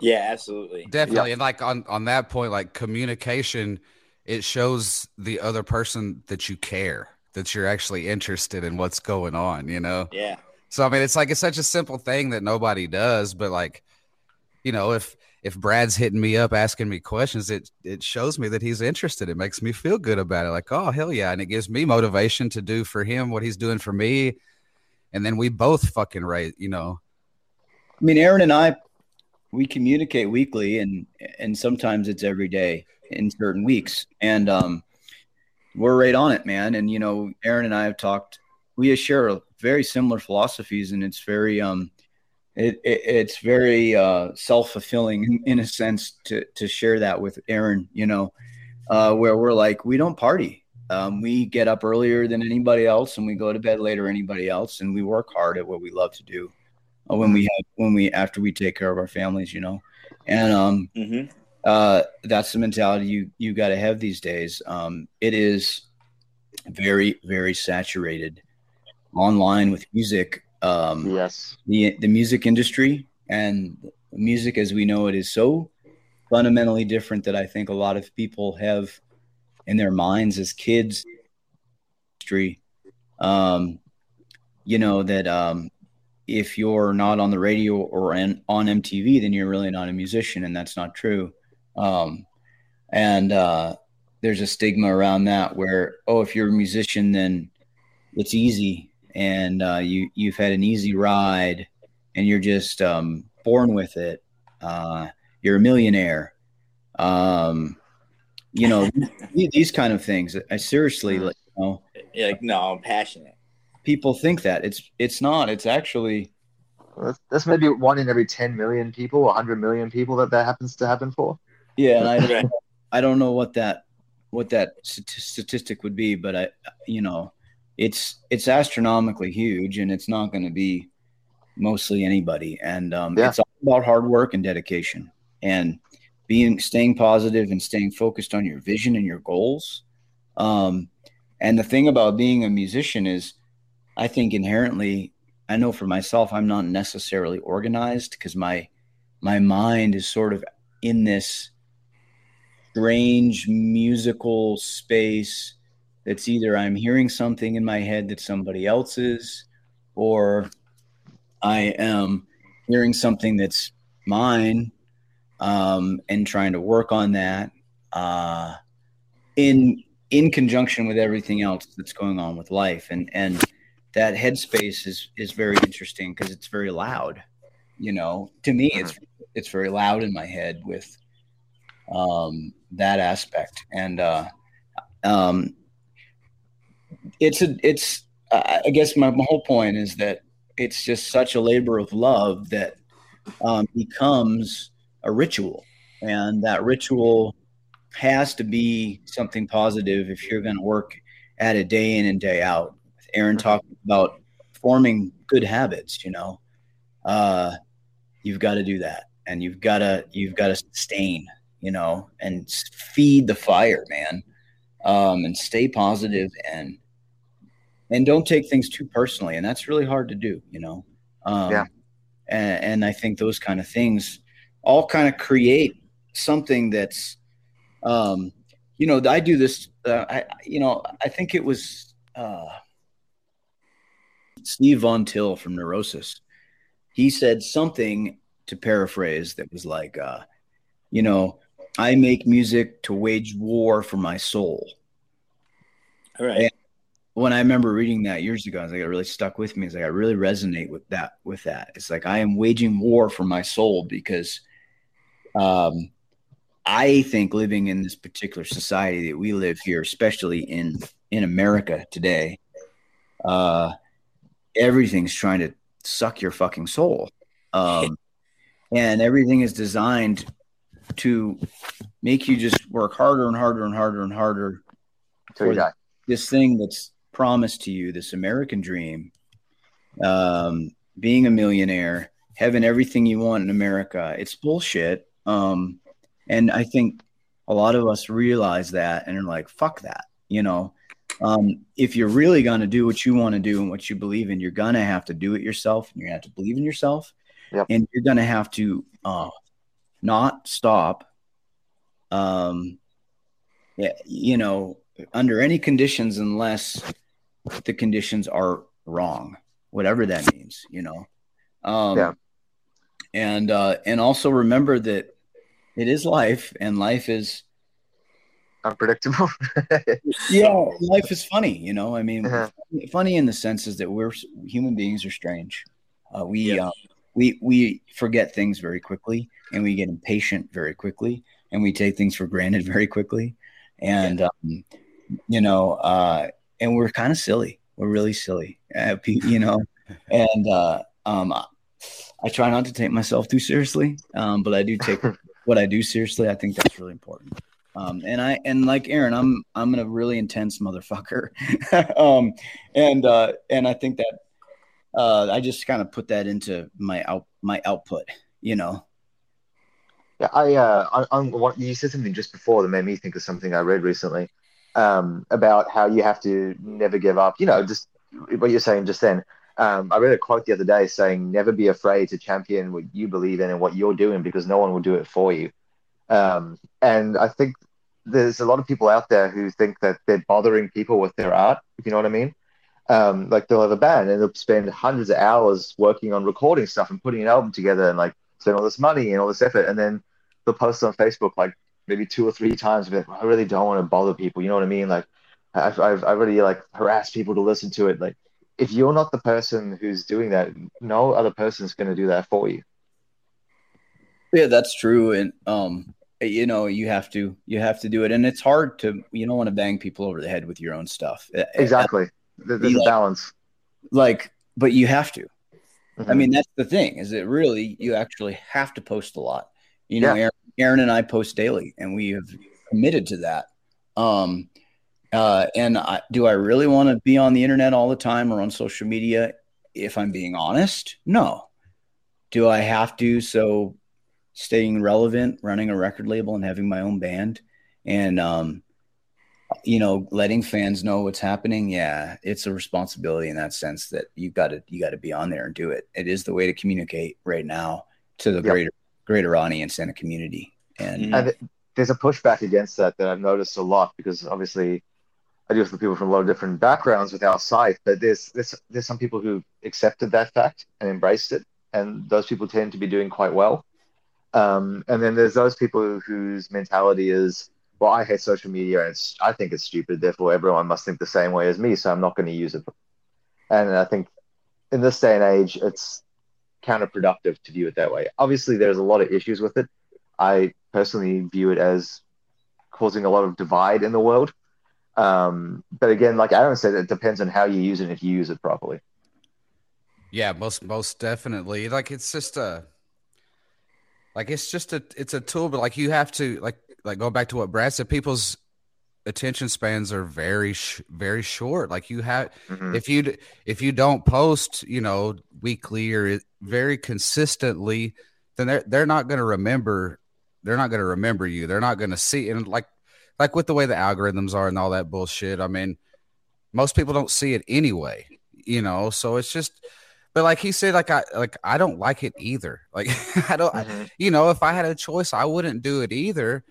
Yeah, absolutely. Definitely. And like on, on that point, like communication, it shows the other person that you care, that you're actually interested in what's going on, you know? Yeah. So I mean it's like it's such a simple thing that nobody does, but like, you know, if if Brad's hitting me up asking me questions, it it shows me that he's interested. It makes me feel good about it. Like, oh hell yeah. And it gives me motivation to do for him what he's doing for me. And then we both fucking right, you know. I mean, Aaron and I, we communicate weekly, and and sometimes it's every day in certain weeks, and um, we're right on it, man. And you know, Aaron and I have talked. We share very similar philosophies, and it's very um, it, it it's very uh, self fulfilling in, in, a sense to to share that with Aaron. You know, uh, where we're like, we don't party. Um, we get up earlier than anybody else, and we go to bed later than anybody else, and we work hard at what we love to do. Uh, when we have when we after we take care of our families, you know, and um, Mm-hmm. uh, that's the mentality you you got to have these days. Um, it is very very saturated online with music. Um, Yes. the the music industry and music as we know it is so fundamentally different that I think a lot of people have in their minds as kids. Um, you know that um, if you're not on the radio or an, on MTV, then you're really not a musician, and that's not true. Um, and uh, there's a stigma around that where oh, if you're a musician, then it's easy, and uh, you you've had an easy ride, and you're just um, born with it. Uh, you're a millionaire. Um, you know these kind of things. I seriously, like, you know, You're like, no, I'm passionate. people think that it's it's not. It's actually That's, that's maybe one in every 10 million people, 100 million people that that happens to happen for. yeah. And I Right. I don't know what that what that st- statistic would be, but I you know it's it's astronomically huge, and it's not going to be mostly anybody. And um, Yeah. it's all about hard work and dedication, and being staying positive and staying focused on your vision and your goals. Um, and the thing about being a musician is, I think inherently, I know for myself, I'm not necessarily organized because my my mind is sort of in this strange musical space that's either I'm hearing something in my head that somebody else's, or I am hearing something that's mine um, and trying to work on that uh, in in conjunction with everything else that's going on with life. And and that headspace is is very interesting because it's very loud you know? To me it's it's very loud in my head with um that aspect. And uh um it's a it's i I guess my, my whole point is that it's just such a labor of love that um, becomes a ritual. And that ritual has to be something positive if you're going to work at it day in and day out. Aaron talked about forming good habits you know? Uh you've got to do that and you've got to you've got to sustain you know? And feed the fire man. Um and stay positive and and don't take things too personally and that's really hard to do you know? Um Yeah. and, and i think those kind of things all kind of create something that's um you know i do this uh, i you know i think it was uh steve von till from neurosis he said something to paraphrase that was like uh you know i make music to wage war for my soul All right. when I remember reading that years ago, I was like, it really stuck with me. It's like I really resonate with that. With that, it's like I am waging war for my soul because, um, I think living in this particular society that we live here, especially in in America today, uh, everything's trying to suck your fucking soul, um, and everything is designed to make you just work harder and harder and harder and harder For- this thing that's promised to you, this American dream, um, being a millionaire, having everything you want in America, it's bullshit. Um, and I think a lot of us realize that and are like, fuck that, you know. um, if you're really going to do what you want to do and what you believe in, you're going to have to do it yourself, and you're going to have to believe in yourself, Yep. and you're going to have to uh, not stop. Um, you know, under any conditions, unless the conditions are wrong, whatever that means, you know. Um, Yeah. And uh, and also remember that it is life, and life is Unpredictable. yeah, life is funny. You know, I mean, Uh-huh. funny in the sense is that we're human beings are strange. Uh, we Yeah. uh, we we forget things very quickly, and we get impatient very quickly, and we take things for granted very quickly, and um, you know, uh, and we're kind of silly. We're really silly, uh, you know, and uh, um, I try not to take myself too seriously, um, but I do take what I do seriously. I think that's really important. Um, and I and like Aaron, I'm I'm a really intense motherfucker, um, and uh, and I think that uh, I just kind of put that into my out my output, you know. Yeah, I, uh, I, I'm, you said something just before that made me think of something I read recently um, about how you have to never give up. You know, just what you're saying just then. Um, I read a quote the other day saying, "Never be afraid to champion what you believe in and what you're doing because no one will do it for you." Um, and I think there's a lot of people out there who think that they're bothering people with their art. If you know what I mean. Um, like they'll have a band and they'll spend hundreds of hours working on recording stuff and putting an album together and like spend all this money and all this effort, and then they'll post on Facebook like maybe two or three times. and be Like, I really don't want to bother people. You know what I mean? Like, I've, I've, I really like harassed people to listen to it. Like, if you're not the person who's doing that, no other person's going to do that for you. Yeah, that's true, and um, you know, you have to you have to do it, and it's hard to you don't want to bang people over the head with your own stuff. Exactly. There- There's a like- balance. like, but you have to. I Mhm. mean, that's the thing is that really you actually have to post a lot. You know, Yeah. Aaron, Aaron and I post daily, and we have committed to that. Um, uh, and I, do I really want to be on the internet all the time or on social media? If I'm being honest, no. Do I have to? So, staying relevant, running a record label, and having my own band, and um, you know, letting fans know what's happening. Yeah, it's a responsibility in that sense that you got to you got to be on there and do it. It is the way to communicate right now to the Yep. greater greater audience and a community. And. And there's a pushback against that that I've noticed a lot because obviously I deal with people from a lot of different backgrounds with our site, but there's there's there's some people who accepted that fact and embraced it, and those people tend to be doing quite well. Um, and then there's those people whose mentality is, well, I hate social media and I think it's stupid, therefore everyone must think the same way as me, so I'm not going to use it. And I think in this day and age, it's counterproductive to view it that way. Obviously, there's a lot of issues with it. I personally view it as causing a lot of divide in the world. Um, but again, like Aaron said, it depends on how you use it if you use it properly. Yeah, most most definitely. Like it's just a like it's just a it's a tool, but like you have to like like go back to what Brad said. People's attention spans are very sh- very short. Like you have Mhm. if you if you don't post, you know, weekly or very consistently, then they're they're not going to remember. They're not going to remember you. They're not going to see and like like with the way the algorithms are and all that bullshit. I mean, most people don't see it anyway. You know, so it's just. But like he said, like I like I don't like it either. Like I don't, I- Mhm. you know, if I had a choice, I wouldn't do it either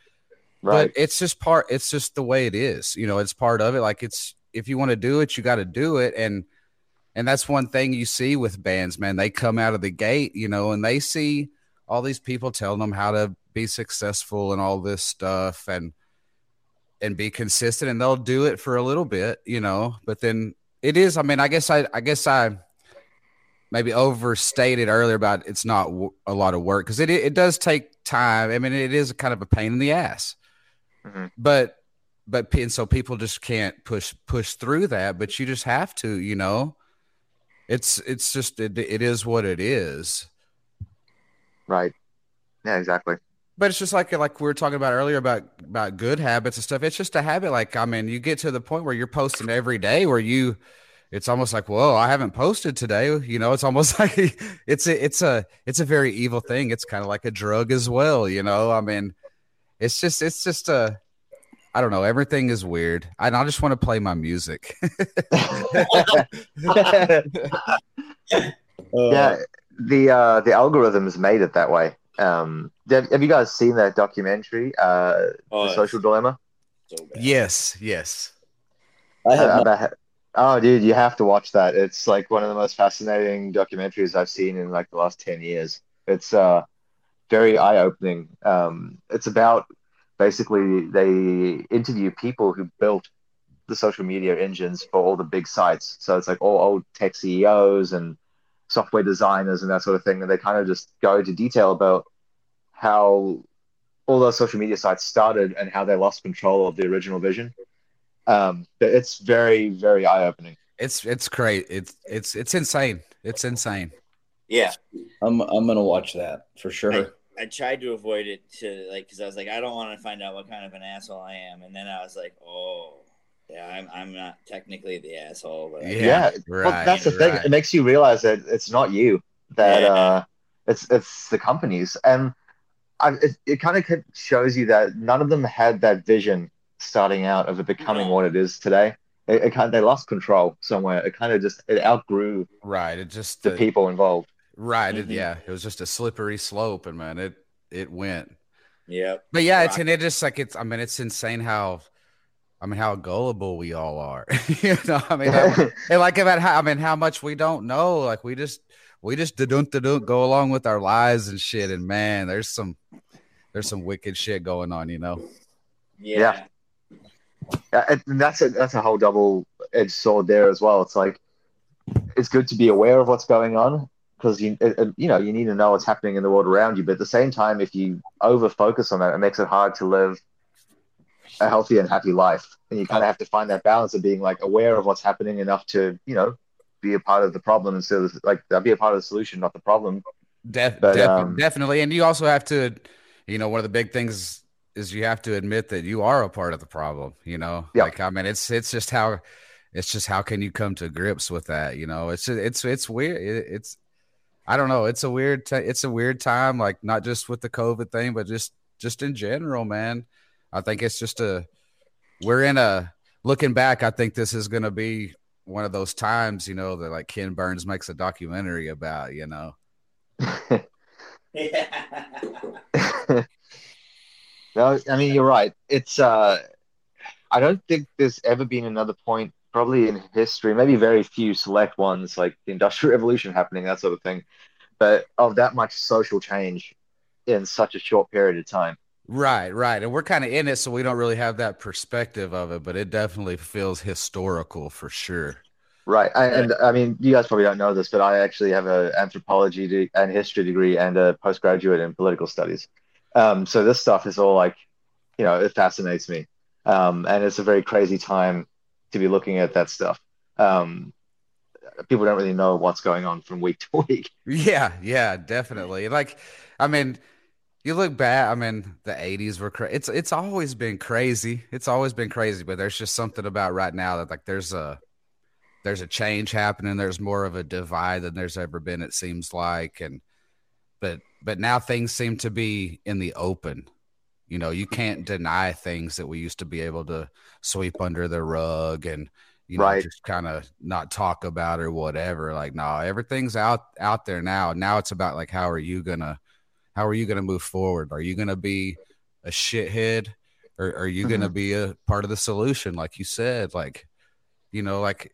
Right. but it's just part it's just the way it is you know it's part of it like it's if you want to do it you got to do it and and that's one thing you see with bands man they come out of the gate you know and they see all these people telling them how to be successful and all this stuff and and be consistent and they'll do it for a little bit you know but then it is i mean i guess i i guess i maybe overstated earlier about it's not w- a lot of work because it it does take time i mean it is kind of a pain in the ass Mhm. but but and so people just can't push push through that but you just have to you know it's it's just it, it is what it is Right. Yeah, exactly. But it's just like like we were talking about earlier about about good habits and stuff it's just a habit like i mean you get to the point where you're posting every day where you it's almost like whoa i haven't posted today you know it's almost like it's a it's a it's a very evil thing it's kind of like a drug as well you know i mean it's just it's just a I don't know. Everything is weird. I, I just want to play my music. yeah, the uh, the algorithms made it that way. Um, have, have you guys seen that documentary, uh, Oh, The Social Dilemma? so yes, yes. I have Uh, not- about- oh, dude, you have to watch that. It's like one of the most fascinating documentaries I've seen in like the last ten years. It's uh, very eye opening. Um, it's about basically they interview people who built the social media engines for all the big sites. So it's like all old tech CEOs and software designers and that sort of thing. And they kind of just go into detail about how all those social media sites started and how they lost control of the original vision. Um, but it's very, very eye opening. It's it's great. It's it's it's insane. It's insane. Yeah, I'm I'm gonna watch that for sure. I tried to avoid it to like because I was like, I don't want to find out what kind of an asshole I am, and then I was like, oh, yeah, I'm I'm not technically the asshole, but I- Yeah, Yeah, well, right, that's the thing. It makes you realize that it's not you that Yeah. uh, it's it's the companies, and I, it it kind of shows you that none of them had that vision starting out of it becoming No. what it is today. It, it kind they lost control somewhere. It kind of just it outgrew Right. It just the the, people involved. right. It, Mhm. yeah. It was just a slippery slope, and man, it it went. Yeah. But yeah, it's Rock. and it just like it's. I mean, it's insane how. I mean, how gullible we all are. you know, I mean, how- and like about how I mean, how much we don't know. Like we just we just don't don't go along with our lives and shit. And man, there's some there's some wicked shit going on. You know. Yeah. Yeah. Yeah, and that's a that's a whole double edged sword there as well. It's like it's good to be aware of what's going on because you it, it- you know you need to know what's happening in the world around you. But at the same time, if you over focus on that, it makes it hard to live a healthy and happy life. And you kind of have to find that balance of being like aware of what's happening enough to you know be a part of the problem instead of like be a part of the solution, not the problem. Def- But, def- um, definitely, and you also have to, you know, one of the big things is you have to admit that you are a part of the problem. You know, Yeah. like I mean, it's it's just how it's just how can you come to grips with that? You know, it's it's it's weird. It, it's I don't know. It's a weird. T- it's a weird time. Like not just with the COVID thing, but just just in general, man. I think it's just a we're in a looking back. I think this is going to be one of those times, you know, that like Ken Burns makes a documentary about. You know. No, I mean you're right. It's uh, I don't think there's ever been another point, probably in history, maybe very few select ones like the Industrial Revolution happening, that sort of thing, but of that much social change in such a short period of time. Right, right. And we're kind of in it, so we don't really have that perspective of it, but it definitely feels historical for sure. Right, I, and I mean, you guys probably don't know this, but I actually have a anthropology de- and history degree and a postgraduate in political studies. Um, so this stuff is all like, you know, it fascinates me, um, and it's a very crazy time to be looking at that stuff. Um, people don't really know what's going on from week to week. Yeah, yeah, definitely. Like, I mean, you look back. I mean, the '80s were crazy. It's it's always been crazy. It's always been crazy, but there's just something about right now that like there's a there's a change happening. There's more of a divide than there's ever been. It seems like, and but but now things seem to be in the open. You know, you can't deny things that we used to be able to sweep under the rug and you know Right. just kind of not talk about or whatever. Like, no, everything's out out there now. Now it's about like how are you gonna how are you gonna move forward? Are you gonna be a shithead or are you gonna mm-hmm. be a part of the solution? Like you said, like you know, like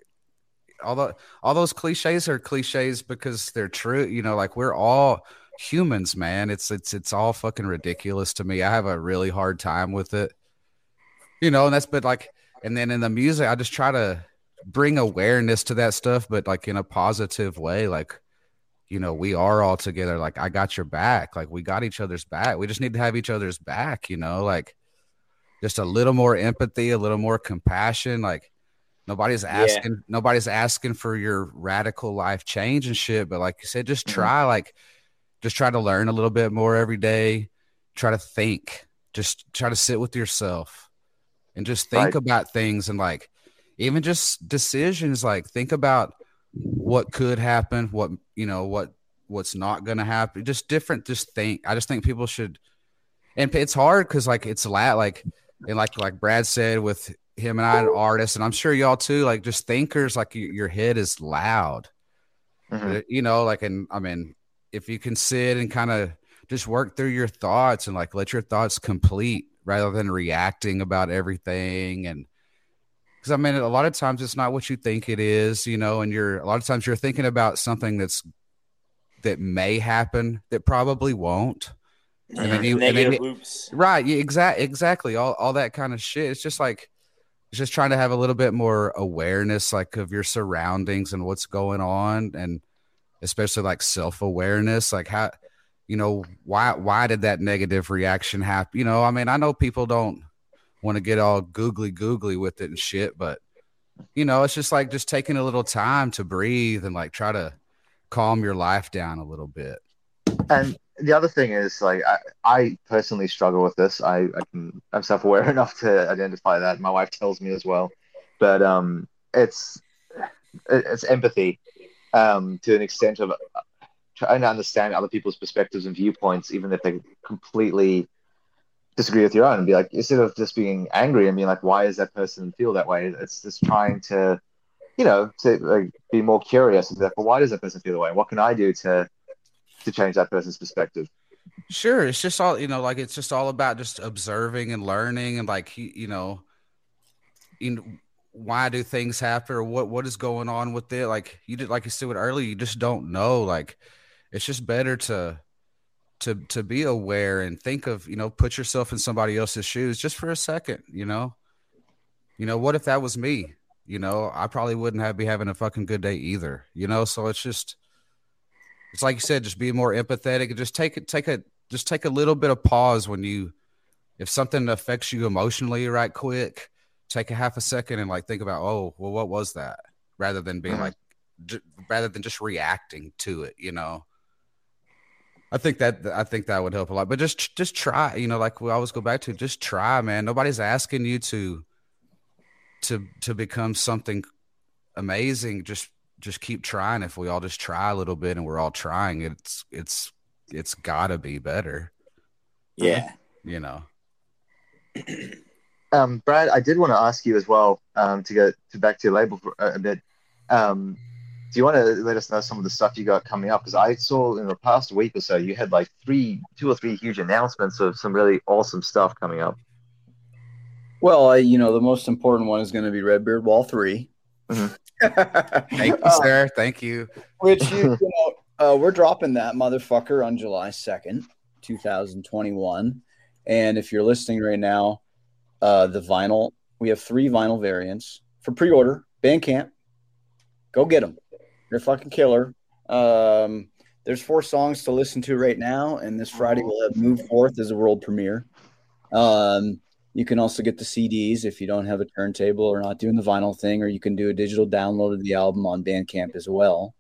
all the all those cliches are cliches because they're true. You know, like we're all humans, man. It's it's it's all fucking ridiculous to me. I have a really hard time with it. You know, and that's but like and then in the music, I just try to bring awareness to that stuff, but like in a positive way. Like, you know, we are all together. Like, I got your back. Like, we got each other's back. We just need to have each other's back, you know, like just a little more empathy, a little more compassion. Like, nobody's asking, nobody's asking for your radical life change and shit. But like you said, just Mhm. try, like, just try to learn a little bit more every day. Try to think, just try to sit with yourself and just think Right. about things and like even just decisions like think about what could happen what you know what what's not going to happen just different just think i just think people should and it's hard because like it's la like and like like Brad said, with him and I, an artist, and I'm sure y'all too, like just thinkers, like your head is loud, Mhm. Uh, you know, like and I mean, if you can sit and kind of just work through your thoughts and like let your thoughts complete rather than reacting about everything and because I mean, a lot of times it's not what you think it is, you know, and you're a lot of times you're thinking about something that's that may happen that probably won't. And then you- and then negative hoops. Right. Yeah, exact exactly. All all that kind of shit. It's just like it's just trying to have a little bit more awareness like of your surroundings and what's going on and especially like self-awareness. Like how you know, why why did that negative reaction happen? You know, I mean, I know people don't want to get all googly googly with it and shit, but you know, it's just like just taking a little time to breathe and like try to calm your life down a little bit. And the other thing is, like, I, I personally struggle with this. I, I can, I'm self-aware enough to identify that. My wife tells me as well, but um, it's it's empathy, um, to an extent of uh, trying to understand other people's perspectives and viewpoints, even if they're completely disagree with your own. And be like, instead of just being angry and being like, why does that person feel that way? It's just trying to, you know, to like be more curious and be like, well, why does that person feel that way? What can I do to to change that person's perspective? Sure, it's just all you know, like it's just all about just observing and learning, and like you, know, know, why do things happen, or what what is going on with it? Like you did, like you said earlier, you just don't know. Like it's just better to to to be aware and think of you know, put yourself in somebody else's shoes just for a second. You know, you know, what if that was me? You know, I probably wouldn't have be having a fucking good day either. You know, so it's just it's like you said, just be more empathetic and just take it, take a, just take a little bit of pause when you, if something affects you emotionally right quick, take a half a second and like think about, oh, well, what was that? Rather than being Mhm. like, rather than just reacting to it, you know. I think that I think that would help a lot. But just just try, you know, like we always go back to, just try, man. Nobody's asking you to to to become something amazing. Just just keep trying. If we all just try a little bit and we're all trying, it's it's it's gotta be better, Yeah. you know. Um, Brad, I did want to ask you as well um, to go to back to your label for a, a bit. Um, do you want to let us know some of the stuff you got coming up? Because I saw in the past week or so you had like three, two or three huge announcements of some really awesome stuff coming up. Well, I, you know, the most important one is going to be Red Beard Wall 3. Mhm. Thank you, Uh, sir. Thank you. which you, you know, uh, we're dropping that motherfucker on July 2nd, 2021. And if you're listening right now, uh, the vinyl, we have three vinyl variants for pre order. Bandcamp, go get them. They're fucking killer. Um, there's four songs to listen to right now, and this Friday we'll have Move Forth as a world premiere. Um, you can also get the CDs if you don't have a turntable or not doing the vinyl thing, or you can do a digital download of the album on Bandcamp as well.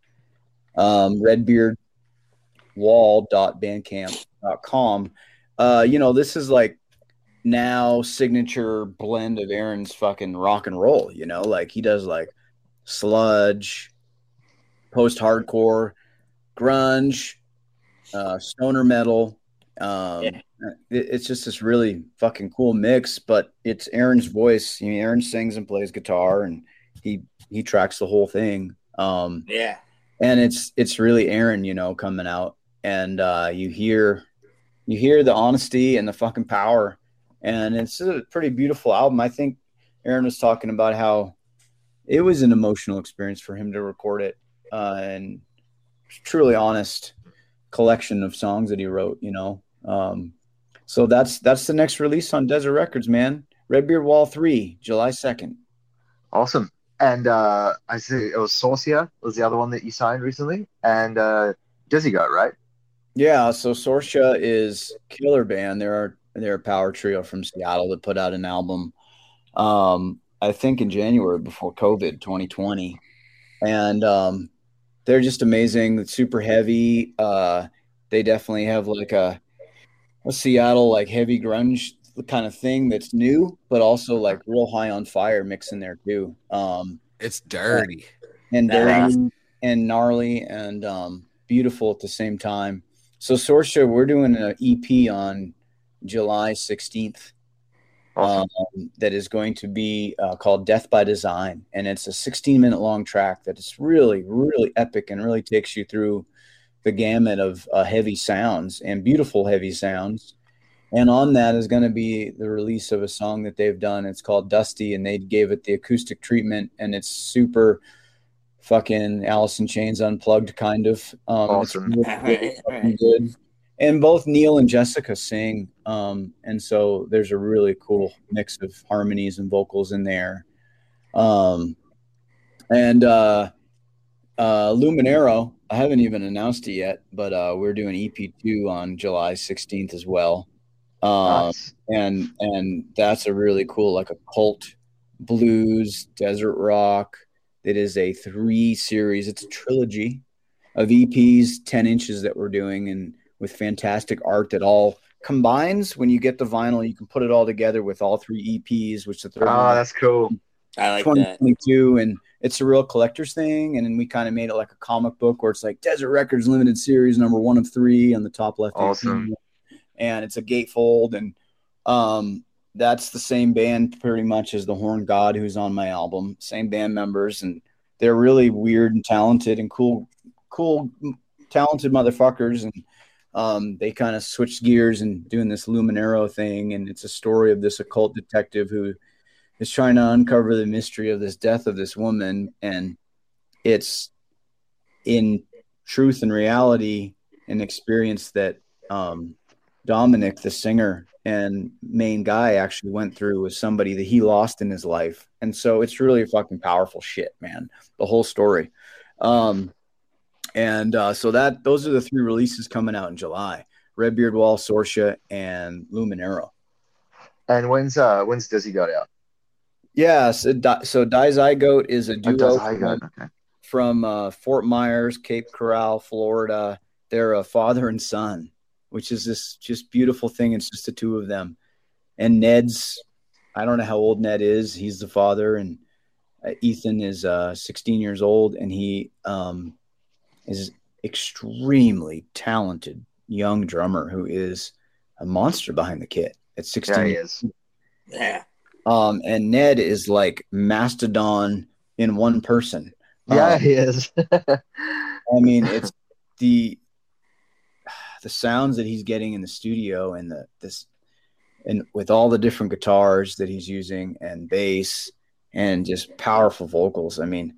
Um, redbeardwall.bandcamp.com. Uh, you know, this is like now signature blend of Aaron's fucking rock and roll, you know, like he does like sludge, post hardcore, grunge, uh, stoner metal. Um, Yeah. it- it's just this really fucking cool mix, but it's Aaron's voice. You know, Aaron sings and plays guitar and he, he tracks the whole thing. Um, Yeah. and it's it's really Aaron, you know, coming out, and uh, you hear you hear the honesty and the fucking power, and it's a pretty beautiful album. I think Aaron was talking about how it was an emotional experience for him to record it, uh, and truly honest collection of songs that he wrote. You know, um, so that's that's the next release on Desert Records, man. Red Beard Wall Three, July second. Awesome. And uh, I see it was Sorcia was the other one that you signed recently, and uh, Dizzy Goat, right? Yeah, so Sorcia is killer band. They're they're a power trio from Seattle that put out an album. Um, I think in January before COVID 2020, and um, they're just amazing. It's super heavy. Uh, they definitely have like a a Seattle like heavy grunge kind of thing that's new, but also like real high on fire mix in there too. Um, It's dirty. and Badass. dirty and gnarly and um, beautiful at the same time. So Sorcia, we're doing an EP on July 16th. Awesome. um, that is going to be uh, called Death by Design. And it's a 16 minute long track that is really, really epic and really takes you through the gamut of uh, heavy sounds and beautiful heavy sounds. And on that is going to be the release of a song that they've done. It's called Dusty, and they gave it the acoustic treatment, and it's super fucking Alice in Chains unplugged kind of. Um, Awesome. really, really fucking good. And both Neil and Jessica sing, um, and so there's a really cool mix of harmonies and vocals in there. Um, and uh, uh, Luminero, I haven't even announced it yet, but uh, we're doing EP2 on July 16th as well. Um, Nice. and and that's a really cool like a cult blues desert rock it is a three series it's a trilogy of eps 10 inches that we're doing and with fantastic art that all combines when you get the vinyl you can put it all together with all three eps which the third Oh, one that's cool. I like that. 2022 and it's a real collector's thing and then we kind of made it like a comic book where it's like desert records limited series number one of three on the top left Awesome. corner. and it's a gatefold and um that's the same band pretty much as the horn god who's on my album same band members and they're really weird and talented and cool cool talented motherfuckers and um, they kind of switched gears and doing this luminero thing and it's a story of this occult detective who is trying to uncover the mystery of this death of this woman and it's in truth and reality an experience that um, dominic the singer and main guy actually went through with somebody that he lost in his life. And so it's really fucking powerful shit man the whole story. Um, and uh, so that those are the three releases coming out in july Red Beard Wall sorcia and luminero And when's uh when's Dizzy got out? yeah so, Di- so Die Zygote is a Oh, duo does I got okay. from uh, Fort Myers, Cape Coral, Florida. They're a father and son, which is this just beautiful thing. It's just the two of them. And Ned's, I don't know how old Ned is. He's the father, and uh, Ethan is uh, 16 years old, and he um, is extremely talented young drummer who is a monster behind the kit at 16. Yeah, he is. Yeah. Um, and Ned is like mastodon in one person. Yeah, Um, he is. I mean, it's the the sounds that he's getting in the studio and the this and with all the different guitars that he's using and bass and just powerful vocals. I mean,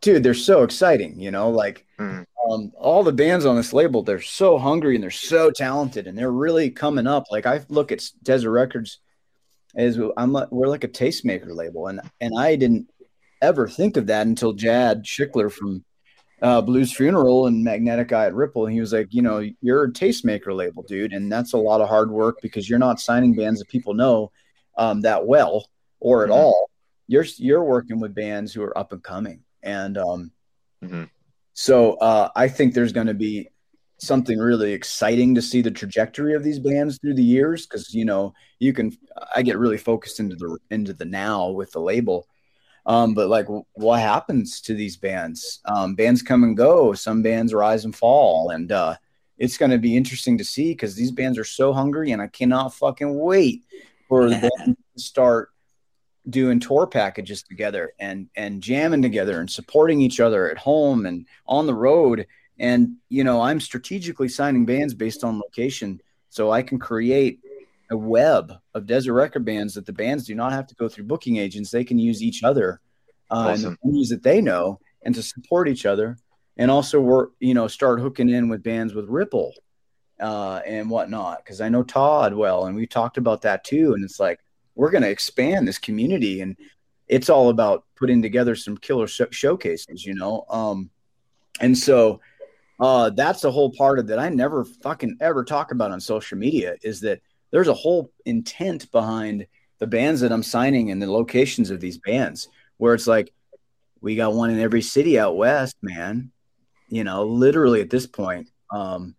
dude, they're so exciting, you know, like Mm. um, all the bands on this label, they're so hungry and they're so talented and they're really coming up. Like I look at Desert Records as I'm like, we're like a tastemaker label and and I didn't ever think of that until Jadd Shickler from uh, Blues Funeral and Magnetic Eye at Ripple. And he was like, you know, you're a tastemaker label, dude. And that's a lot of hard work because you're not signing bands that people know um, that well or at Mhm. all. You're, you're working with bands who are up and coming. And um, Mhm. so uh, I think there's going to be something really exciting to see the trajectory of these bands through the years. Cause you know, you can, I get really focused into the, into the now with the label. Um, but like, w- what happens to these bands? Um, bands come and go. Some bands rise and fall, and uh, it's going to be interesting to see because these bands are so hungry, and I cannot fucking wait for them to start doing tour packages together and and jamming together and supporting each other at home and on the road. And you know, I'm strategically signing bands based on location, so I can create a web of desert record bands that the bands do not have to go through booking agents. They can use each other uh, Awesome. and the venues that they know and to support each other. And also work, you know, start hooking in with bands with Ripple uh, and whatnot. Cause I know Todd well, and we talked about that too. And it's like, we're going to expand this community and it's all about putting together some killer sh- showcases, you know? Um, and so uh, that's the whole part of that I never fucking ever talk about on social media is that there's a whole intent behind the bands that I'm signing and the locations of these bands where it's like we got one in every city out west, man. You know, literally at this point, um,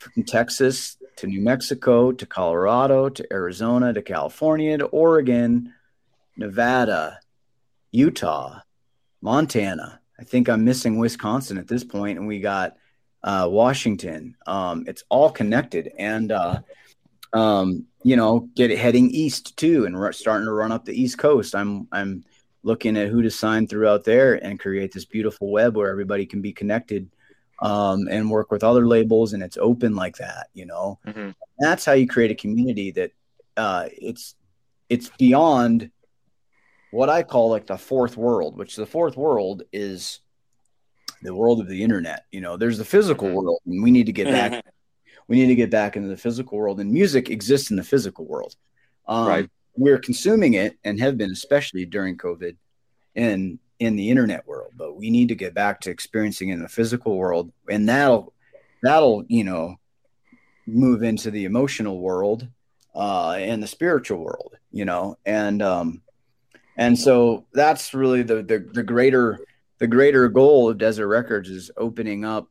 from Texas to New Mexico to Colorado to Arizona to California to Oregon, Nevada, Utah, Montana. I think I'm missing Wisconsin at this point, and we got uh, Washington. Um, it's all connected, and uh, um, you know, get it heading east too, and we're starting to run up the East Coast. I'm I'm looking at who to sign throughout there and create this beautiful web where everybody can be connected um, and work with other labels, and it's open like that. You know, Mhm. that's how you create a community that uh, it's it's beyond what I call like the fourth world, which the fourth world is the world of the internet. You know, there's the physical Mhm. world, and we need to get back. we need to get back into the physical world, and music exists in the physical world. Um, Right. We're consuming it and have been, especially during COVID, in in the internet world. But we need to get back to experiencing in the physical world, and that'll that'll you know move into the emotional world uh, and the spiritual world. You know, and um, and so that's really the the, the greater the greater goal of Desert Records is opening up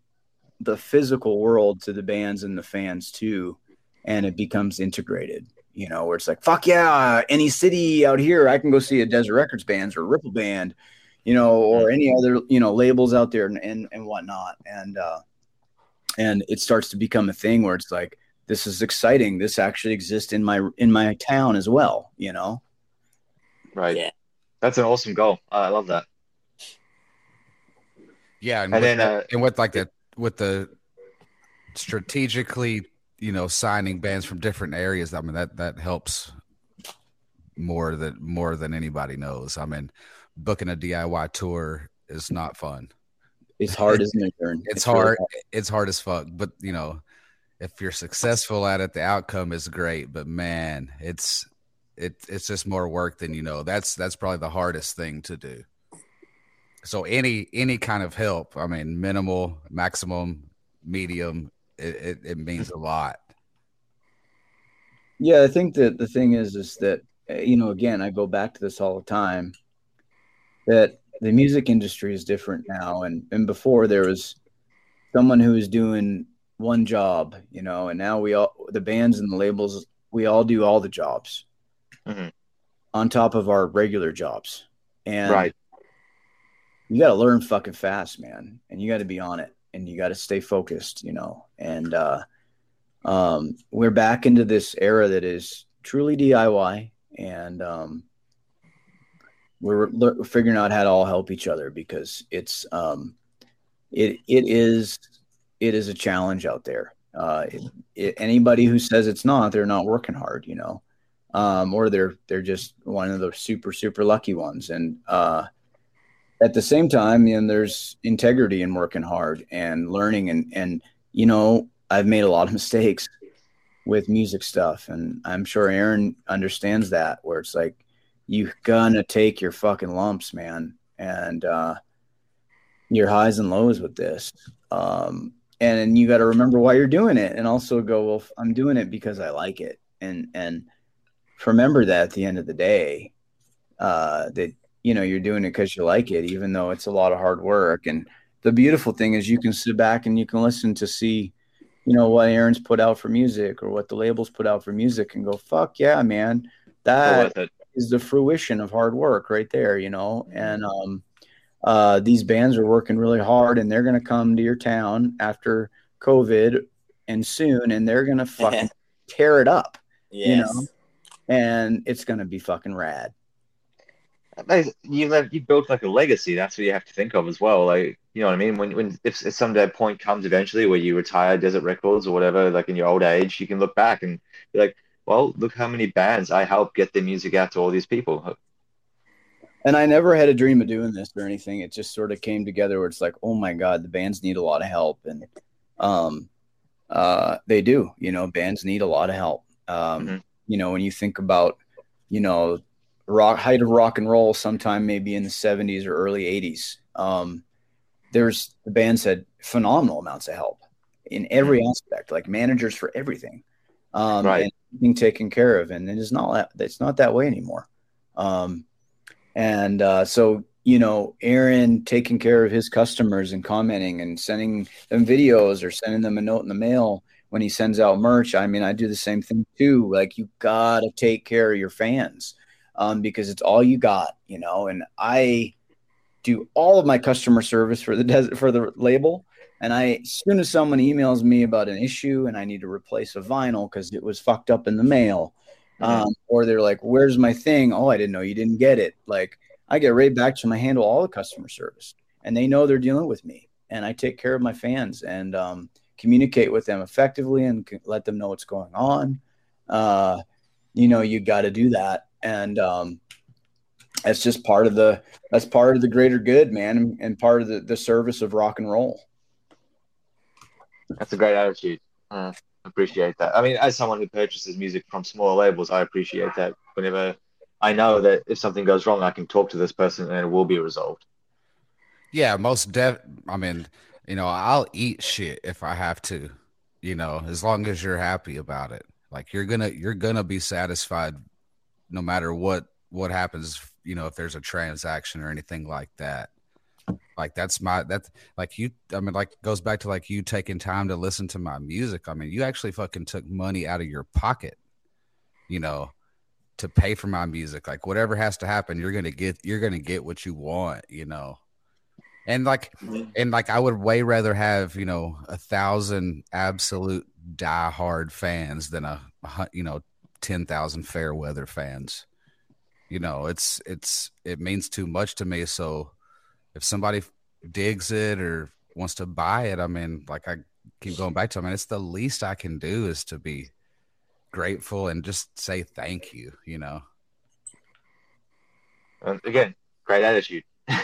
the physical world to the bands and the fans too, and it becomes integrated. You know, where it's like, fuck yeah, any city out here, I can go see a Desert Records bands or Ripple Band, you know, or any other you know labels out there and and, and whatnot, and uh, and it starts to become a thing where it's like, this is exciting. This actually exists in my in my town as well. You know. Right. Yeah. That's an awesome goal. I love that. Yeah, and, And with then, that- uh, and with like the with the strategically, you know, signing bands from different areas. I mean that that helps more than more than anybody knows. I mean, booking a DIY tour is not fun. It's hard, isn't it? Aaron? It's, really hard. It's hard as fuck. But you know, if you're successful at it, the outcome is great. But man, it's it it's just more work than you know. That's that's probably the hardest thing to do. So any any kind of help, I mean, minimal, maximum, medium, it, it, it means a lot. Yeah, I think that the thing is, is that uh, you know, again, I go back to this all the time. That the music industry is different now, and and before there was someone who was doing one job, you know, and now we all the bands and the labels, we all do all the jobs Mhm. on top of our regular jobs, and Right. you got to learn fucking fast, man, and you got to be on it, and you got to stay focused, you know. And uh, um, we're back into this era that is truly DIY, and um, we're figuring out how to all help each other because it's um, it it is it is a challenge out there. Uh, it, it, anybody who says it's not, they're not working hard, you know, um, or they're they're just one of the super super lucky ones, and uh, at the same time, you know, there's integrity in working hard and learning. And and you know, I've made a lot of mistakes with music stuff. And I'm sure Aaron understands that where it's like you gonna take your fucking lumps, man. And uh your highs and lows with this. Um and, you got to remember why you're doing it and also go, well, I'm doing it because I like it. And and remember that at the end of the day, uh that you know you're doing it because you like it even though it's a lot of hard work and the beautiful thing is you can sit back and you can listen to see you know what aaron's put out for music or what the labels put out for music and go fuck yeah man that. Is the fruition of hard work right there you know and um uh these bands are working really hard and they're going to come to your town after covid and soon and they're going to fucking tear it up Yes. know? and it's going to be fucking rad You have you built like a legacy. That's what you have to think of as well. Like you know what I mean. When when if, if someday point comes eventually where you retire Desert Records or whatever, like in your old age, you can look back and be like, well, look how many bands I helped get their music out to all these people. and I never had a dream of doing this or anything. It just sort of came together where it's like, oh my god, the bands need a lot of help, and um, uh, they do. You know, bands need a lot of help. Um, Mhm. You know, when you think about, you know, rock height of rock and roll, sometime maybe in the '70s or early '80s. Um, there's the bands had phenomenal amounts of help in every aspect, like managers for everything, um, Right. Being taken care of. And it is not that it's not that way anymore. Um, and uh, so, you know, Aaron taking care of his customers and commenting and sending them videos or sending them a note in the mail when he sends out merch. I mean, I do the same thing too. Like, you got to take care of your fans um, because it's all you got, you know. And I do all of my customer service for the desert for the label And I, as soon as someone emails me about an issue and I need to replace a vinyl because it was fucked up in the mail, um, or they're like, "Where's my thing?" Oh, I didn't know you didn't get it. Like, I get right back to my handle all the customer service, and they know they're dealing with me, and I take care of my fans and um, communicate with them effectively and c- let them know what's going on. Uh, you know, you got to do that, and um, that's just part of the that's part of the greater good, man, and, and part of the, the service of rock and roll. That's a great attitude. Uh, appreciate that. I mean, as someone who purchases music from smaller labels, I appreciate that. Whenever I know that if something goes wrong, I can talk to this person and it will be resolved. Yeah, most def. I mean, you know, I'll eat shit if I have to. You know, as long as you're happy about it. Like you're gonna you're gonna be satisfied, no matter what what happens. You know, if there's a transaction or anything like that. Like that's my that's like you. I mean, like goes back to like you taking time to listen to my music. I mean, you actually fucking took money out of your pocket. You know, to pay for my music. Like whatever has to happen, you're gonna get you're gonna get what you want. You know. And like, and like, I would way rather have you know a thousand absolute diehard fans than a, a you know ten thousand fair weather fans. You know, it's it's it means too much to me. So if somebody digs it or wants to buy it, I mean, like I keep going back to, I mean, it's the least I can do is to be grateful and just say thank you. You know. And again, great attitude.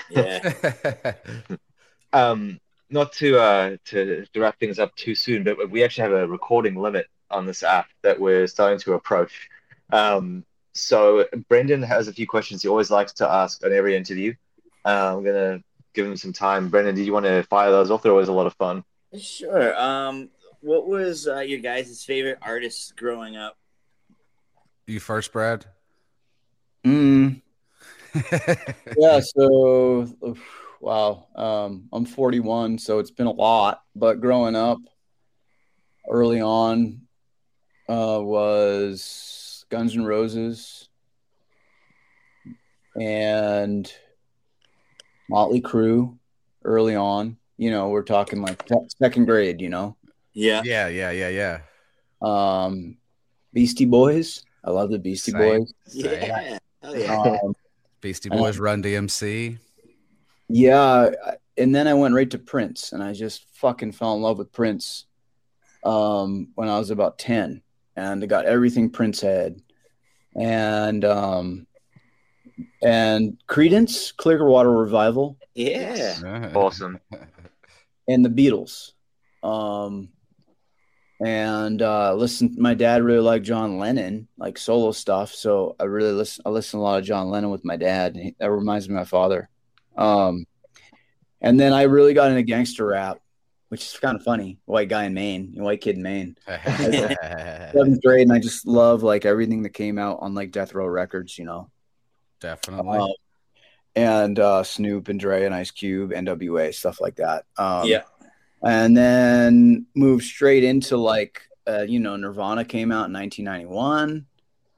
Yeah. Um, not to uh to, to wrap things up too soon, but we actually have a recording limit on this app that we're starting to approach. Um, so Brendan has a few questions he always likes to ask on every interview. Uh, I'm gonna give him some time. Brendan, did you want to fire those off? They're always a lot of fun. Sure. Um, what was uh, your guys' favorite artists growing up? you first, Brad. Mm, yeah. So, oof, wow. Um, I'm 41, so it's been a lot. But growing up, early on, uh, was Guns N' Roses and Motley Crue. Early on, you know, we're talking like second grade. You know, Yeah. yeah, yeah, yeah, yeah. um, Beastie Boys. I love the Beastie Same. Boys. Yeah. Oh yeah. Um, Beastie Boys, Run DMC. Yeah, and then I went right to Prince, and I just fucking fell in love with Prince um, when I was about ten, and I got everything Prince had, and um, and Creedence, Clearwater Revival, Yeah. Awesome. and the Beatles. Um, and uh, listen, my dad really liked John Lennon, like solo stuff. So I really listen. I listen a lot of John Lennon with my dad. He- That reminds me of my father. Um, and then I really got into gangster rap, which is kind of funny. White guy in Maine, white kid in Maine, seventh grade, and I just love like everything that came out on like Death Row Records, you know. Definitely. Um, and uh, Snoop and Dre and Ice Cube, NWA, stuff like that. Um, yeah. and then moved straight into like uh, you know nirvana came out in 1991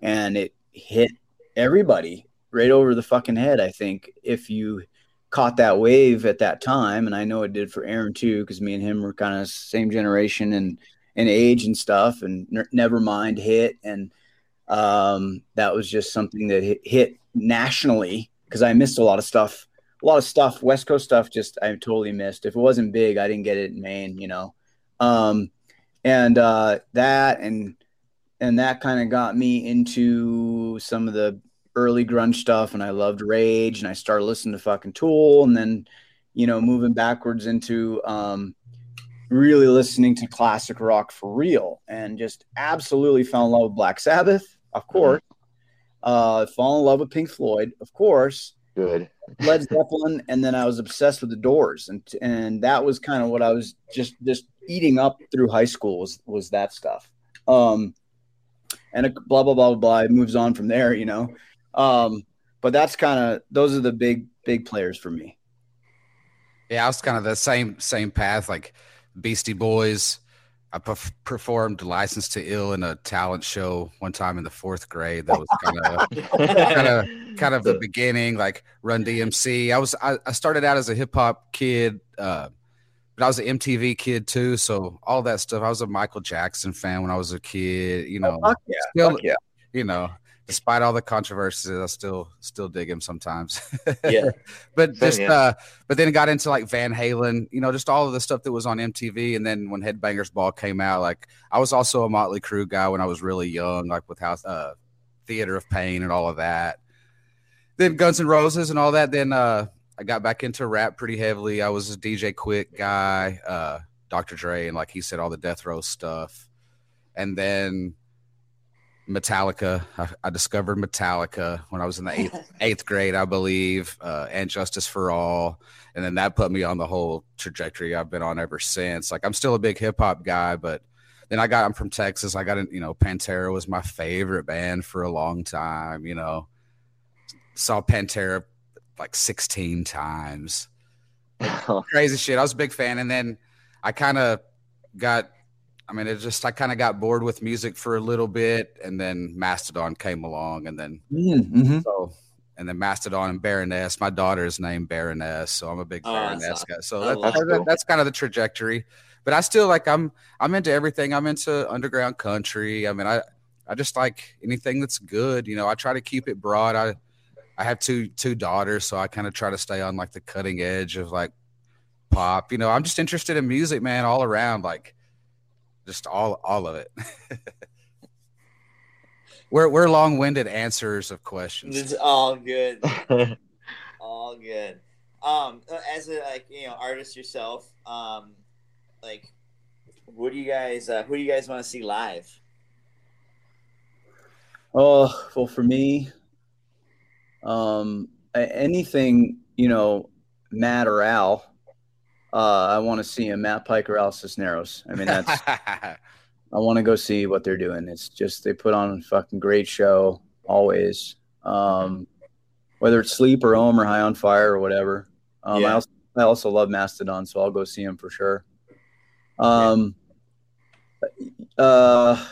and it hit everybody right over the fucking head i think if you caught that wave at that time and i know it did for aaron too because me and him were kind of same generation and and age and stuff and N- nevermind hit and um that was just something that hit, hit nationally because i missed a lot of stuff a lot of stuff, West Coast stuff, just I totally missed. If it wasn't big, I didn't get it in Maine, you know. Um, and uh, that and and that kind of got me into some of the early grunge stuff, and I loved Rage, and I started listening to fucking Tool, and then you know moving backwards into um, really listening to classic rock for real, and just absolutely fell in love with Black Sabbath, of course. Uh, fall in love with Pink Floyd, of course. Good. Led Zeppelin, and then I was obsessed with the Doors, and and that was kind of what I was just just eating up through high school was was that stuff. Um, and it, blah blah blah blah blah. It moves on from there, you know. Um, but that's kind of those are the big big players for me. Yeah, I was kind of the same same path, like Beastie Boys. I perf- performed "License to Ill" in a talent show one time in the fourth grade. That was kind of kind of kind of the beginning, like Run DMC. I was I, I started out as a hip hop kid, uh, but I was an MTV kid too, so all that stuff. I was a Michael Jackson fan when I was a kid. You know, Oh, yeah, still, yeah. you know, despite all the controversies, I still still dig him sometimes. Yeah. but Same just here. uh, but then it got into like Van Halen, you know, just all of the stuff that was on MTV. And then when Headbangers Ball came out, like I was also a Motley Crue guy when I was really young, like with House uh, Theater of Pain and all of that. Then Guns N' Roses and all that. Then uh, I got back into rap pretty heavily. I was a DJ Quik guy, uh, Dr. Dre, and like he said, all the Death Row stuff. And then Metallica. I, I discovered Metallica when I was in the eighth, eighth grade, I believe, uh, and Justice for All. And then that put me on the whole trajectory I've been on ever since. Like I'm still a big hip hop guy, but then I got I'm from Texas. I got in, you know, Pantera was my favorite band for a long time, you know. Saw Pantera like 16 times. Crazy shit. I was a big fan. And then I kind of got I mean, it just I kind of got bored with music for a little bit, and then Mastodon came along, and then Mm-hmm. so and then Mastodon and Baroness. My daughter's is named Baroness, so I'm a big Oh, Baroness awesome. guy. So I that, love that- that's kind of the trajectory. But I still like I'm I'm into everything. I'm into underground country. I mean, I I just like anything that's good. You know, I try to keep it broad. I I have two two daughters, so I kind of try to stay on like the cutting edge of like pop. You know, I'm just interested in music, man, all around. Like just all all of it. we're we're long winded answers of questions. It's all good. all good. Um, as a like you know artist yourself, um, like, what do you guys? Uh, who do you guys want to see live? Oh well, for me, um, anything you know, Matt or Al, uh, I want to see him. Matt Pike or Al Cisneros. I mean, that's I want to go see what they're doing. It's just they put on a fucking great show always. Um, whether it's Sleep or Om or High on Fire or whatever. Um, I Yeah. also I also love Mastodon, so I'll go see him for sure. Um, uh,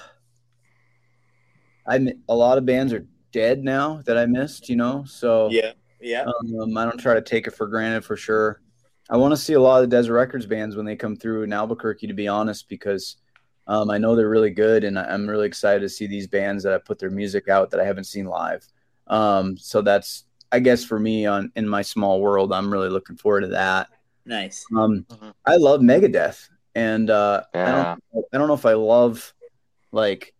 I a lot of bands are dead now that I missed, you know. So Yeah, yeah. um, I don't try to take it for granted for sure. I want to see a lot of the Desert Records bands when they come through in Albuquerque, to be honest, because um, I know they're really good, and I- I'm really excited to see these bands that have put their music out that I haven't seen live. Um, so that's, I guess, for me on in my small world, I'm really looking forward to that. Nice. Um, Mhm. I love Megadeth, and uh, I don't, I don't know if I love like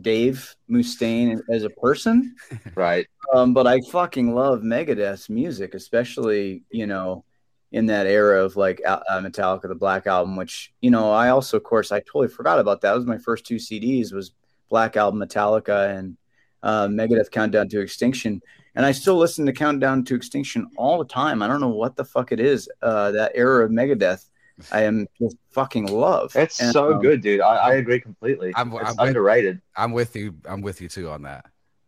Dave Mustaine as a person, right. um, but I fucking love Megadeth's music, especially you know in that era of like uh, uh, Metallica, the Black Album, which you know I also, of course, I totally forgot about that. That was my first two CDs was Black Album, Metallica, and uh, Megadeth Countdown to Extinction. And I still listen to Countdown to Extinction all the time. I don't know what the fuck it is. Uh, that era of Megadeth, I am just fucking love. It's And, so um, good, dude. I, I agree completely. I'm- it's I'm with- underrated. I'm with you. I'm with you too on that.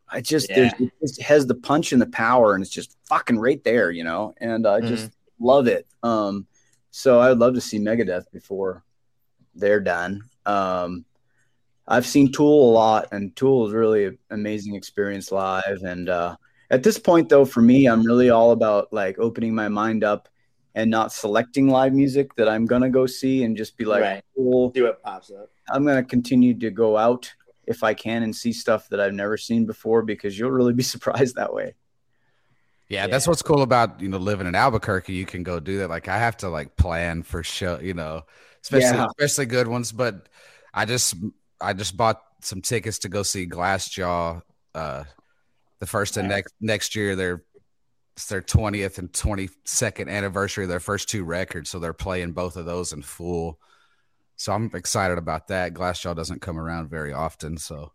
I just Yeah. it just has the punch and the power, and it's just fucking right there, you know. And I just love it. Um, so I would love to see Megadeth before they're done. Um, I've seen Tool a lot, and Tool is really an amazing experience live. And uh, at this point, though, for me, I'm really all about like opening my mind up and not selecting live music that I'm gonna go see, and just be like, Right. cool. See what pops up. I'm gonna continue to go out if I can and see stuff that I've never seen before because you'll really be surprised that way. Yeah, that's what's cool about you know living in Albuquerque. You can go do that. Like I have to like plan for show, you know, especially Yeah. especially good ones. But I just I just bought some tickets to go see Glassjaw. Uh, the first and next next year their it's their twentieth and twenty second anniversary of their first two records, so they're playing both of those in full. So I'm excited about that. Glassjaw doesn't come around very often, so.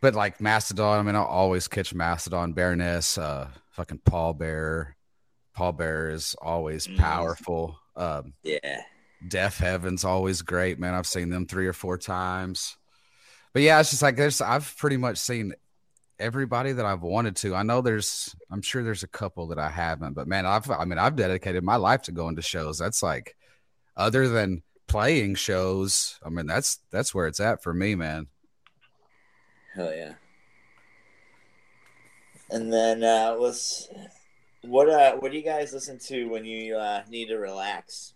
But like Mastodon, I mean, I'll always catch Mastodon, Baroness, uh, fucking Pallbearer. Paul Bear is always Mm. powerful. Um, Yeah. Deafheaven's always great, man. I've seen them three or four times. But yeah, it's just like there's I've pretty much seen everybody that I've wanted to. I know there's I'm sure there's a couple that I haven't, but man, I've I mean I've dedicated my life to going to shows. That's like other than playing shows, I mean that's that's where it's at for me, man. Hell yeah. And then uh, let's What uh, what do you guys listen to when you uh, need to relax?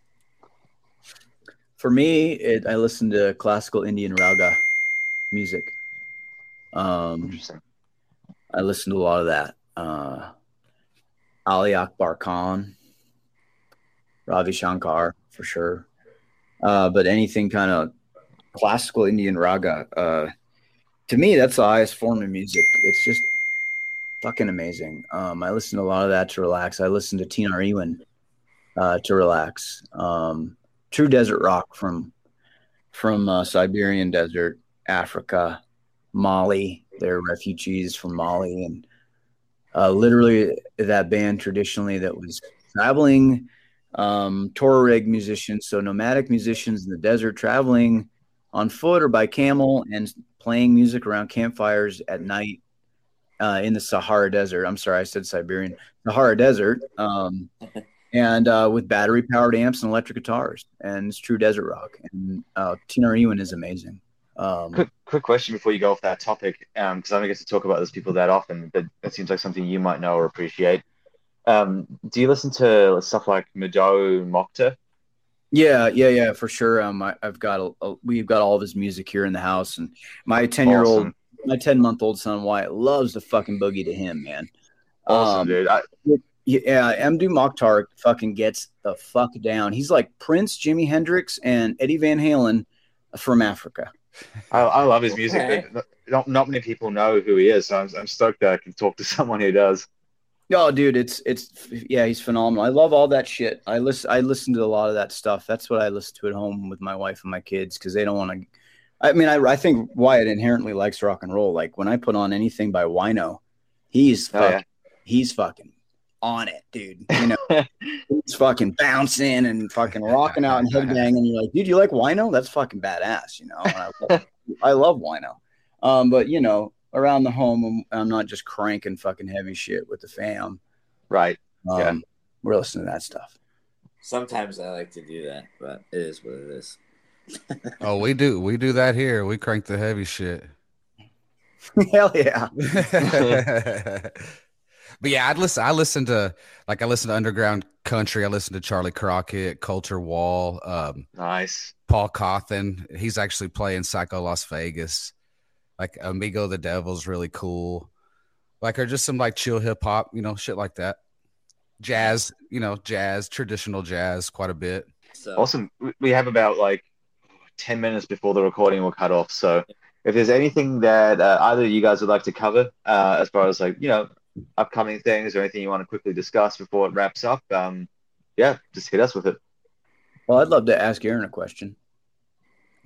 For me, it, I listen to classical Indian raga music. Um, Interesting. I listen to a lot of that. Uh, Ali Akbar Khan, Ravi Shankar for sure. Uh, but anything kind of classical Indian raga, uh, to me, that's the highest form of music. It's just fucking amazing. Um, I listen to a lot of that to relax. I listen to Tinariwen uh, to relax. Um, true desert rock from from uh, Siberian desert, Africa, Mali. They're refugees from Mali, and uh, literally that band traditionally that was traveling um, rig musicians, so nomadic musicians in the desert, traveling on foot or by camel and playing music around campfires at night uh, in the Sahara Desert. I'm sorry, I said Siberian Sahara Desert, um, and uh, with battery powered amps and electric guitars, and it's true desert rock. And uh, Tinariwen is amazing. Um, Quick, quick question before you go off that topic, because I don't get to talk about those people that often, but that seems like something you might know or appreciate. Um, do you listen to stuff like Mdou Moctar? Yeah, yeah, yeah, for sure. Um, I, I've got a, a, we've got all of his music here in the house, and my ten year old, Awesome. my ten month old son Wyatt loves the fucking boogie to him, man. Awesome, Um, dude. I, Yeah, Mdou Moctar fucking gets the fuck down. He's like Prince, Jimi Hendrix, and Eddie Van Halen from Africa. I, I love his music, Okay. but not, not many people know who he is. So I'm, I'm stoked that I can talk to someone who does. Oh, dude, it's it's yeah, he's phenomenal. I love all that shit. I listen I listen to a lot of that stuff. That's what I listen to at home with my wife and my kids because they don't want to. I mean, I, I think Wyatt inherently likes rock and roll. Like when I put on anything by Wino, he's Oh, fucking, yeah. he's fucking on it, dude. You know, he's fucking bouncing and fucking rocking out and headbanging. And you're like, dude, you like Wino? That's fucking badass, you know. I, love, I love Wino. Um, but you know, around the home, I'm, I'm not just cranking fucking heavy shit with the fam. Right. Um, Yeah. We're listening to that stuff. Sometimes I like to do that, but it is what it is. Oh, we do we do that here. We crank the heavy shit. Hell yeah. but yeah, I'd listen. I listen to like I listen to underground country. I listen to Charley Crockett, Colter Wall, um, Nice. Paul Cauthen. He's actually playing Psycho Las Vegas. Like Amigo the Devil's really cool. Like or just some like chill hip hop, you know, shit like that. Jazz, you know, jazz, traditional jazz, quite a bit. So Awesome. We- We have about like 10 minutes before the recording will cut off. So if there's anything that uh, either you guys would like to cover uh, as far as like, you know, upcoming things or anything you want to quickly discuss before it wraps up, um, yeah, just hit us with it. Well, I'd love to ask Aaron a question.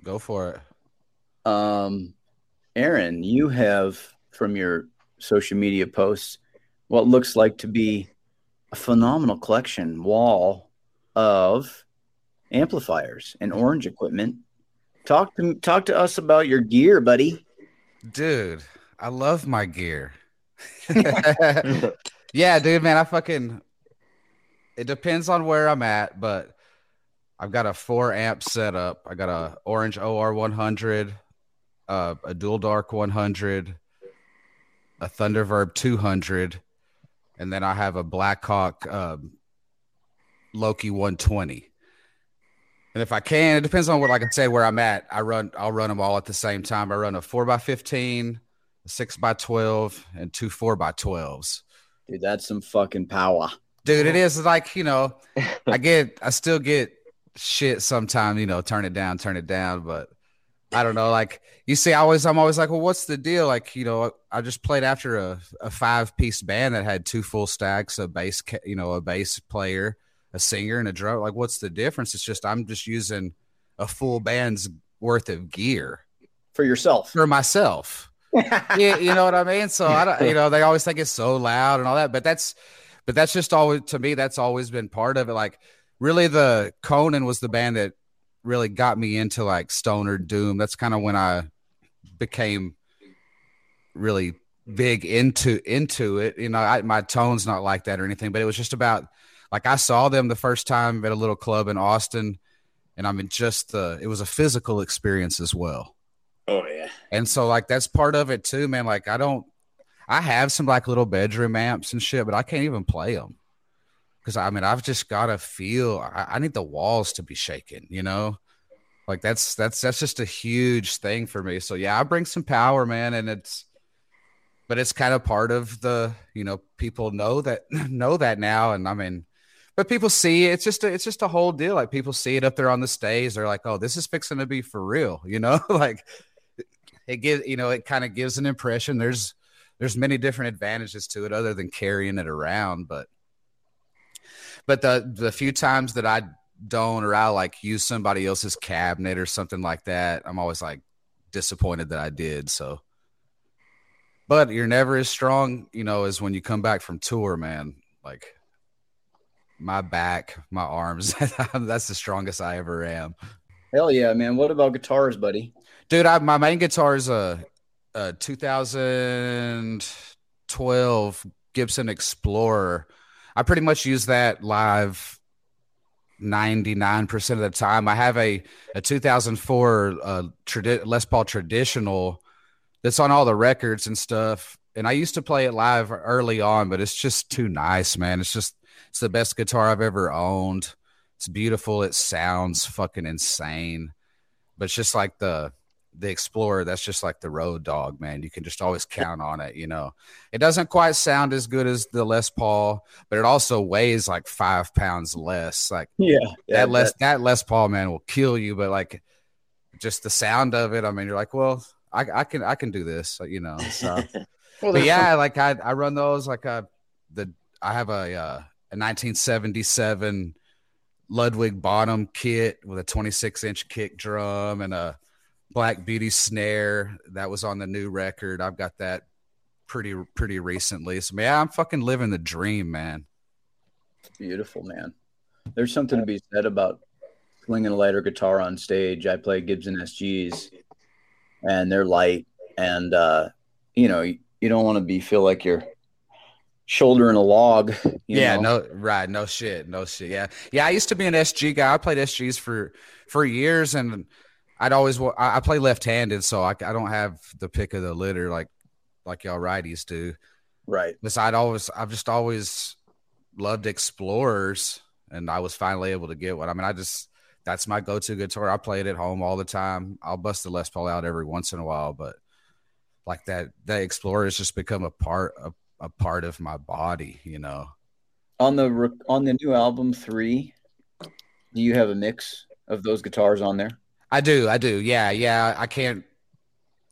Go for it. Um, Aaron, you have from your social media posts what looks like to be a phenomenal collection wall of amplifiers and orange equipment. Talk to talk to us about your gear, buddy. Dude, I love my gear. yeah, dude, man, I fucking it depends on where I'm at, but I've got a four amp setup. I got a orange OR 100, uh, a dual dark 100, a Thunderverb 200, and then I have a Blackhawk um, Loki 120. And if I can, it depends on what, like I said, where I'm at. I run, I'll run them all at the same time. I run a four by 15, a six by 12, and two four by 12s. Dude, that's some fucking power. Dude, it is like, you know, I get, I still get shit sometimes, you know, turn it down, turn it down. But I don't know. Like, you see, I always, I'm always like, well, what's the deal? Like, you know, I just played after a, a five piece band that had two full stacks, a bass, you know, a bass player, a singer, and a drum. Like, what's the difference? It's just, I'm just using a full band's worth of gear For yourself. for myself. yeah, you know what I mean. So I don't, you know, they always think it's so loud and all that, but that's, but that's just always to me. That's always been part of it. Like, really, the Conan was the band that really got me into like stoner doom. That's kind of when I became really big into into it. You know, I, my tone's not like that or anything, but it was just about like I saw them the first time at a little club in Austin, and I mean, just the it was a physical experience as well. oh yeah, And so like that's part of it too, man. Like I don't I have some like little bedroom amps and shit, but I can't even play them. Because I mean I've just got to feel I, I need the walls to be shaken, you know. Like that's that's that's just a huge thing for me. So yeah, I bring some power, man, and it's but it's kind of part of the you know people know that know that now, and I mean, but people see it, it's just a, it's just a whole deal. Like people see it up there on the stage, they're like, oh, this is fixing to be for real, you know, like it gives you know it kind of gives an impression. There's there's many different advantages to it other than carrying it around, but but the the few times that I don't or I like use somebody else's cabinet or something like that, I'm always like disappointed that I did. So, but you're never as strong, you know, as when you come back from tour, man. Like my back, my arms, that's the strongest I ever am. Hell yeah, man. What about guitars, buddy? Dude, I, my main guitar is a, a 2012 Gibson Explorer. I pretty much use that live 99% of the time. I have a, a 2004 uh, tradi- Les Paul traditional that's on all the records and stuff. And I used to play it live early on, but it's just too nice, man. It's just, it's the best guitar I've ever owned. It's beautiful. It sounds fucking insane. But it's just like the, the Explorer, that's just like the road dog, man. You can just always count on it, you know. It doesn't quite sound as good as the Les Paul, but it also weighs like five pounds less. Like Yeah, yeah that Les that Les Paul man will kill you, but like just the sound of it, I mean, you're like, well, I, I can I can do this, you know. So Well, but yeah, like I I run those like I the I have a uh, a 1977 Ludwig Bonham kit with a 26 inch kick drum and a Black Beauty snare that was on the new record. I've got that pretty pretty recently. So yeah, I'm fucking living the dream, man. Beautiful, man. There's something to be said about swinging a lighter guitar on stage. I play Gibson SGs, and they're light, and uh, you know you, you don't want to be feel like you're shouldering a log. you yeah, know? no, right, no shit, no shit. Yeah, yeah. I used to be an SG guy. I played SGs for for years, and I'd always I, I play left-handed, so I, I don't have the pick of the litter like like y'all righties do. right. But I'd always I've just always loved explorers, and I was finally able to get one. I mean, I just that's my go-to guitar. I play it at home all the time. I'll bust the Les Paul out every once in a while, but like that that explorer has just become a part a, a part of my body, you know. On the on the new album three, do you have a mix of those guitars on there? I do, I do. Yeah, yeah. I can't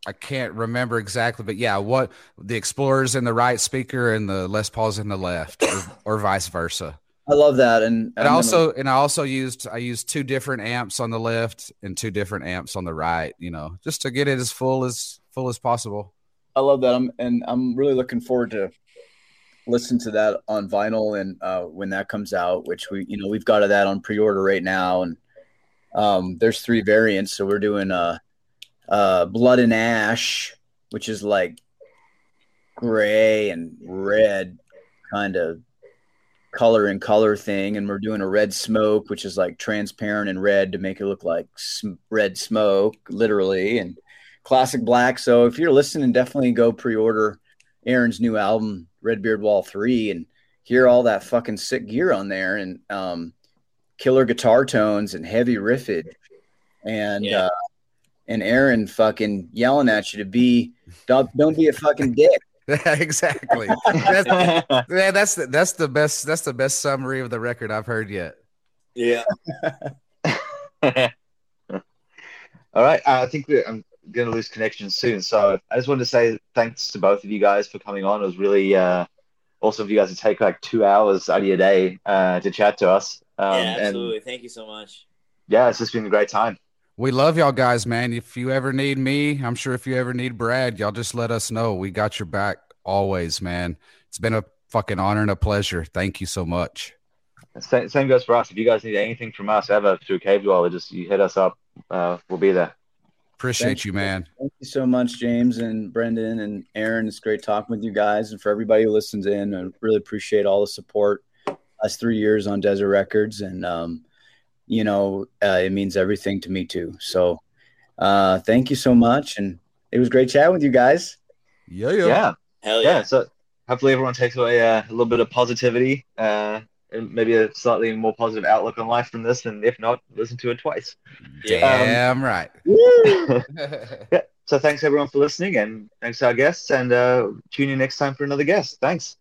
I can't remember exactly, but yeah, what the Explorer's in the right speaker and the Les Paul's in the left, or, or vice versa. I love that, and And I also and I also used I used two different amps on the left and two different amps on the right, you know, just to get it as full as full as possible. I love that. I'm and I'm really looking forward to listen to that on vinyl and uh, when that comes out, which we you know we've got that on pre-order right now, and um, there's three variants. So we're doing uh, uh, blood and ash, which is like gray and red kind of color and color thing, and we're doing a red smoke, which is like transparent and red to make it look like sm- red smoke, literally, and classic black. So if you're listening, definitely go pre-order Aaron's new album, Red Beard Wall Three, and hear all that fucking sick gear on there, and um, killer guitar tones and heavy riffage, and Yeah. uh, and Aaron fucking yelling at you to be don't don't be a fucking dick. exactly. That's, yeah, that's the, that's the best that's the best summary of the record I've heard yet. Yeah. All right. I think we're, I'm going to lose connection soon. So I just wanted to say thanks to both of you guys for coming on. It was really uh, awesome of you guys to take like two hours out of your day uh, to chat to us. Um, yeah, and absolutely. Thank you so much. yeah, it's just been a great time. We love y'all guys, man. If you ever need me, I'm sure if you ever need Brad, y'all just let us know. We got your back always, man. It's been a fucking honor and a pleasure. Thank you so much. Same, same goes for us. If you guys need anything from us ever through Cave Dweller, just you hit us up. Uh, we'll be there. Appreciate Thank you, man. Thank you so much, James and Brendan and Aaron. It's great talking with you guys, and for everybody who listens in, I really appreciate all the support. Last three years on Desert Records, and um, you know, uh, it means everything to me too. So, uh, thank you so much, and it was great chatting with you guys. Yeah, Yeah. Hell Yeah. yeah. So hopefully everyone takes away uh, a little bit of positivity uh, and maybe a slightly more positive outlook on life from this. And if not, listen to it twice. Damn right. Yeah. So thanks everyone for listening, and thanks to our guests, and uh, tune in next time for another guest. Thanks.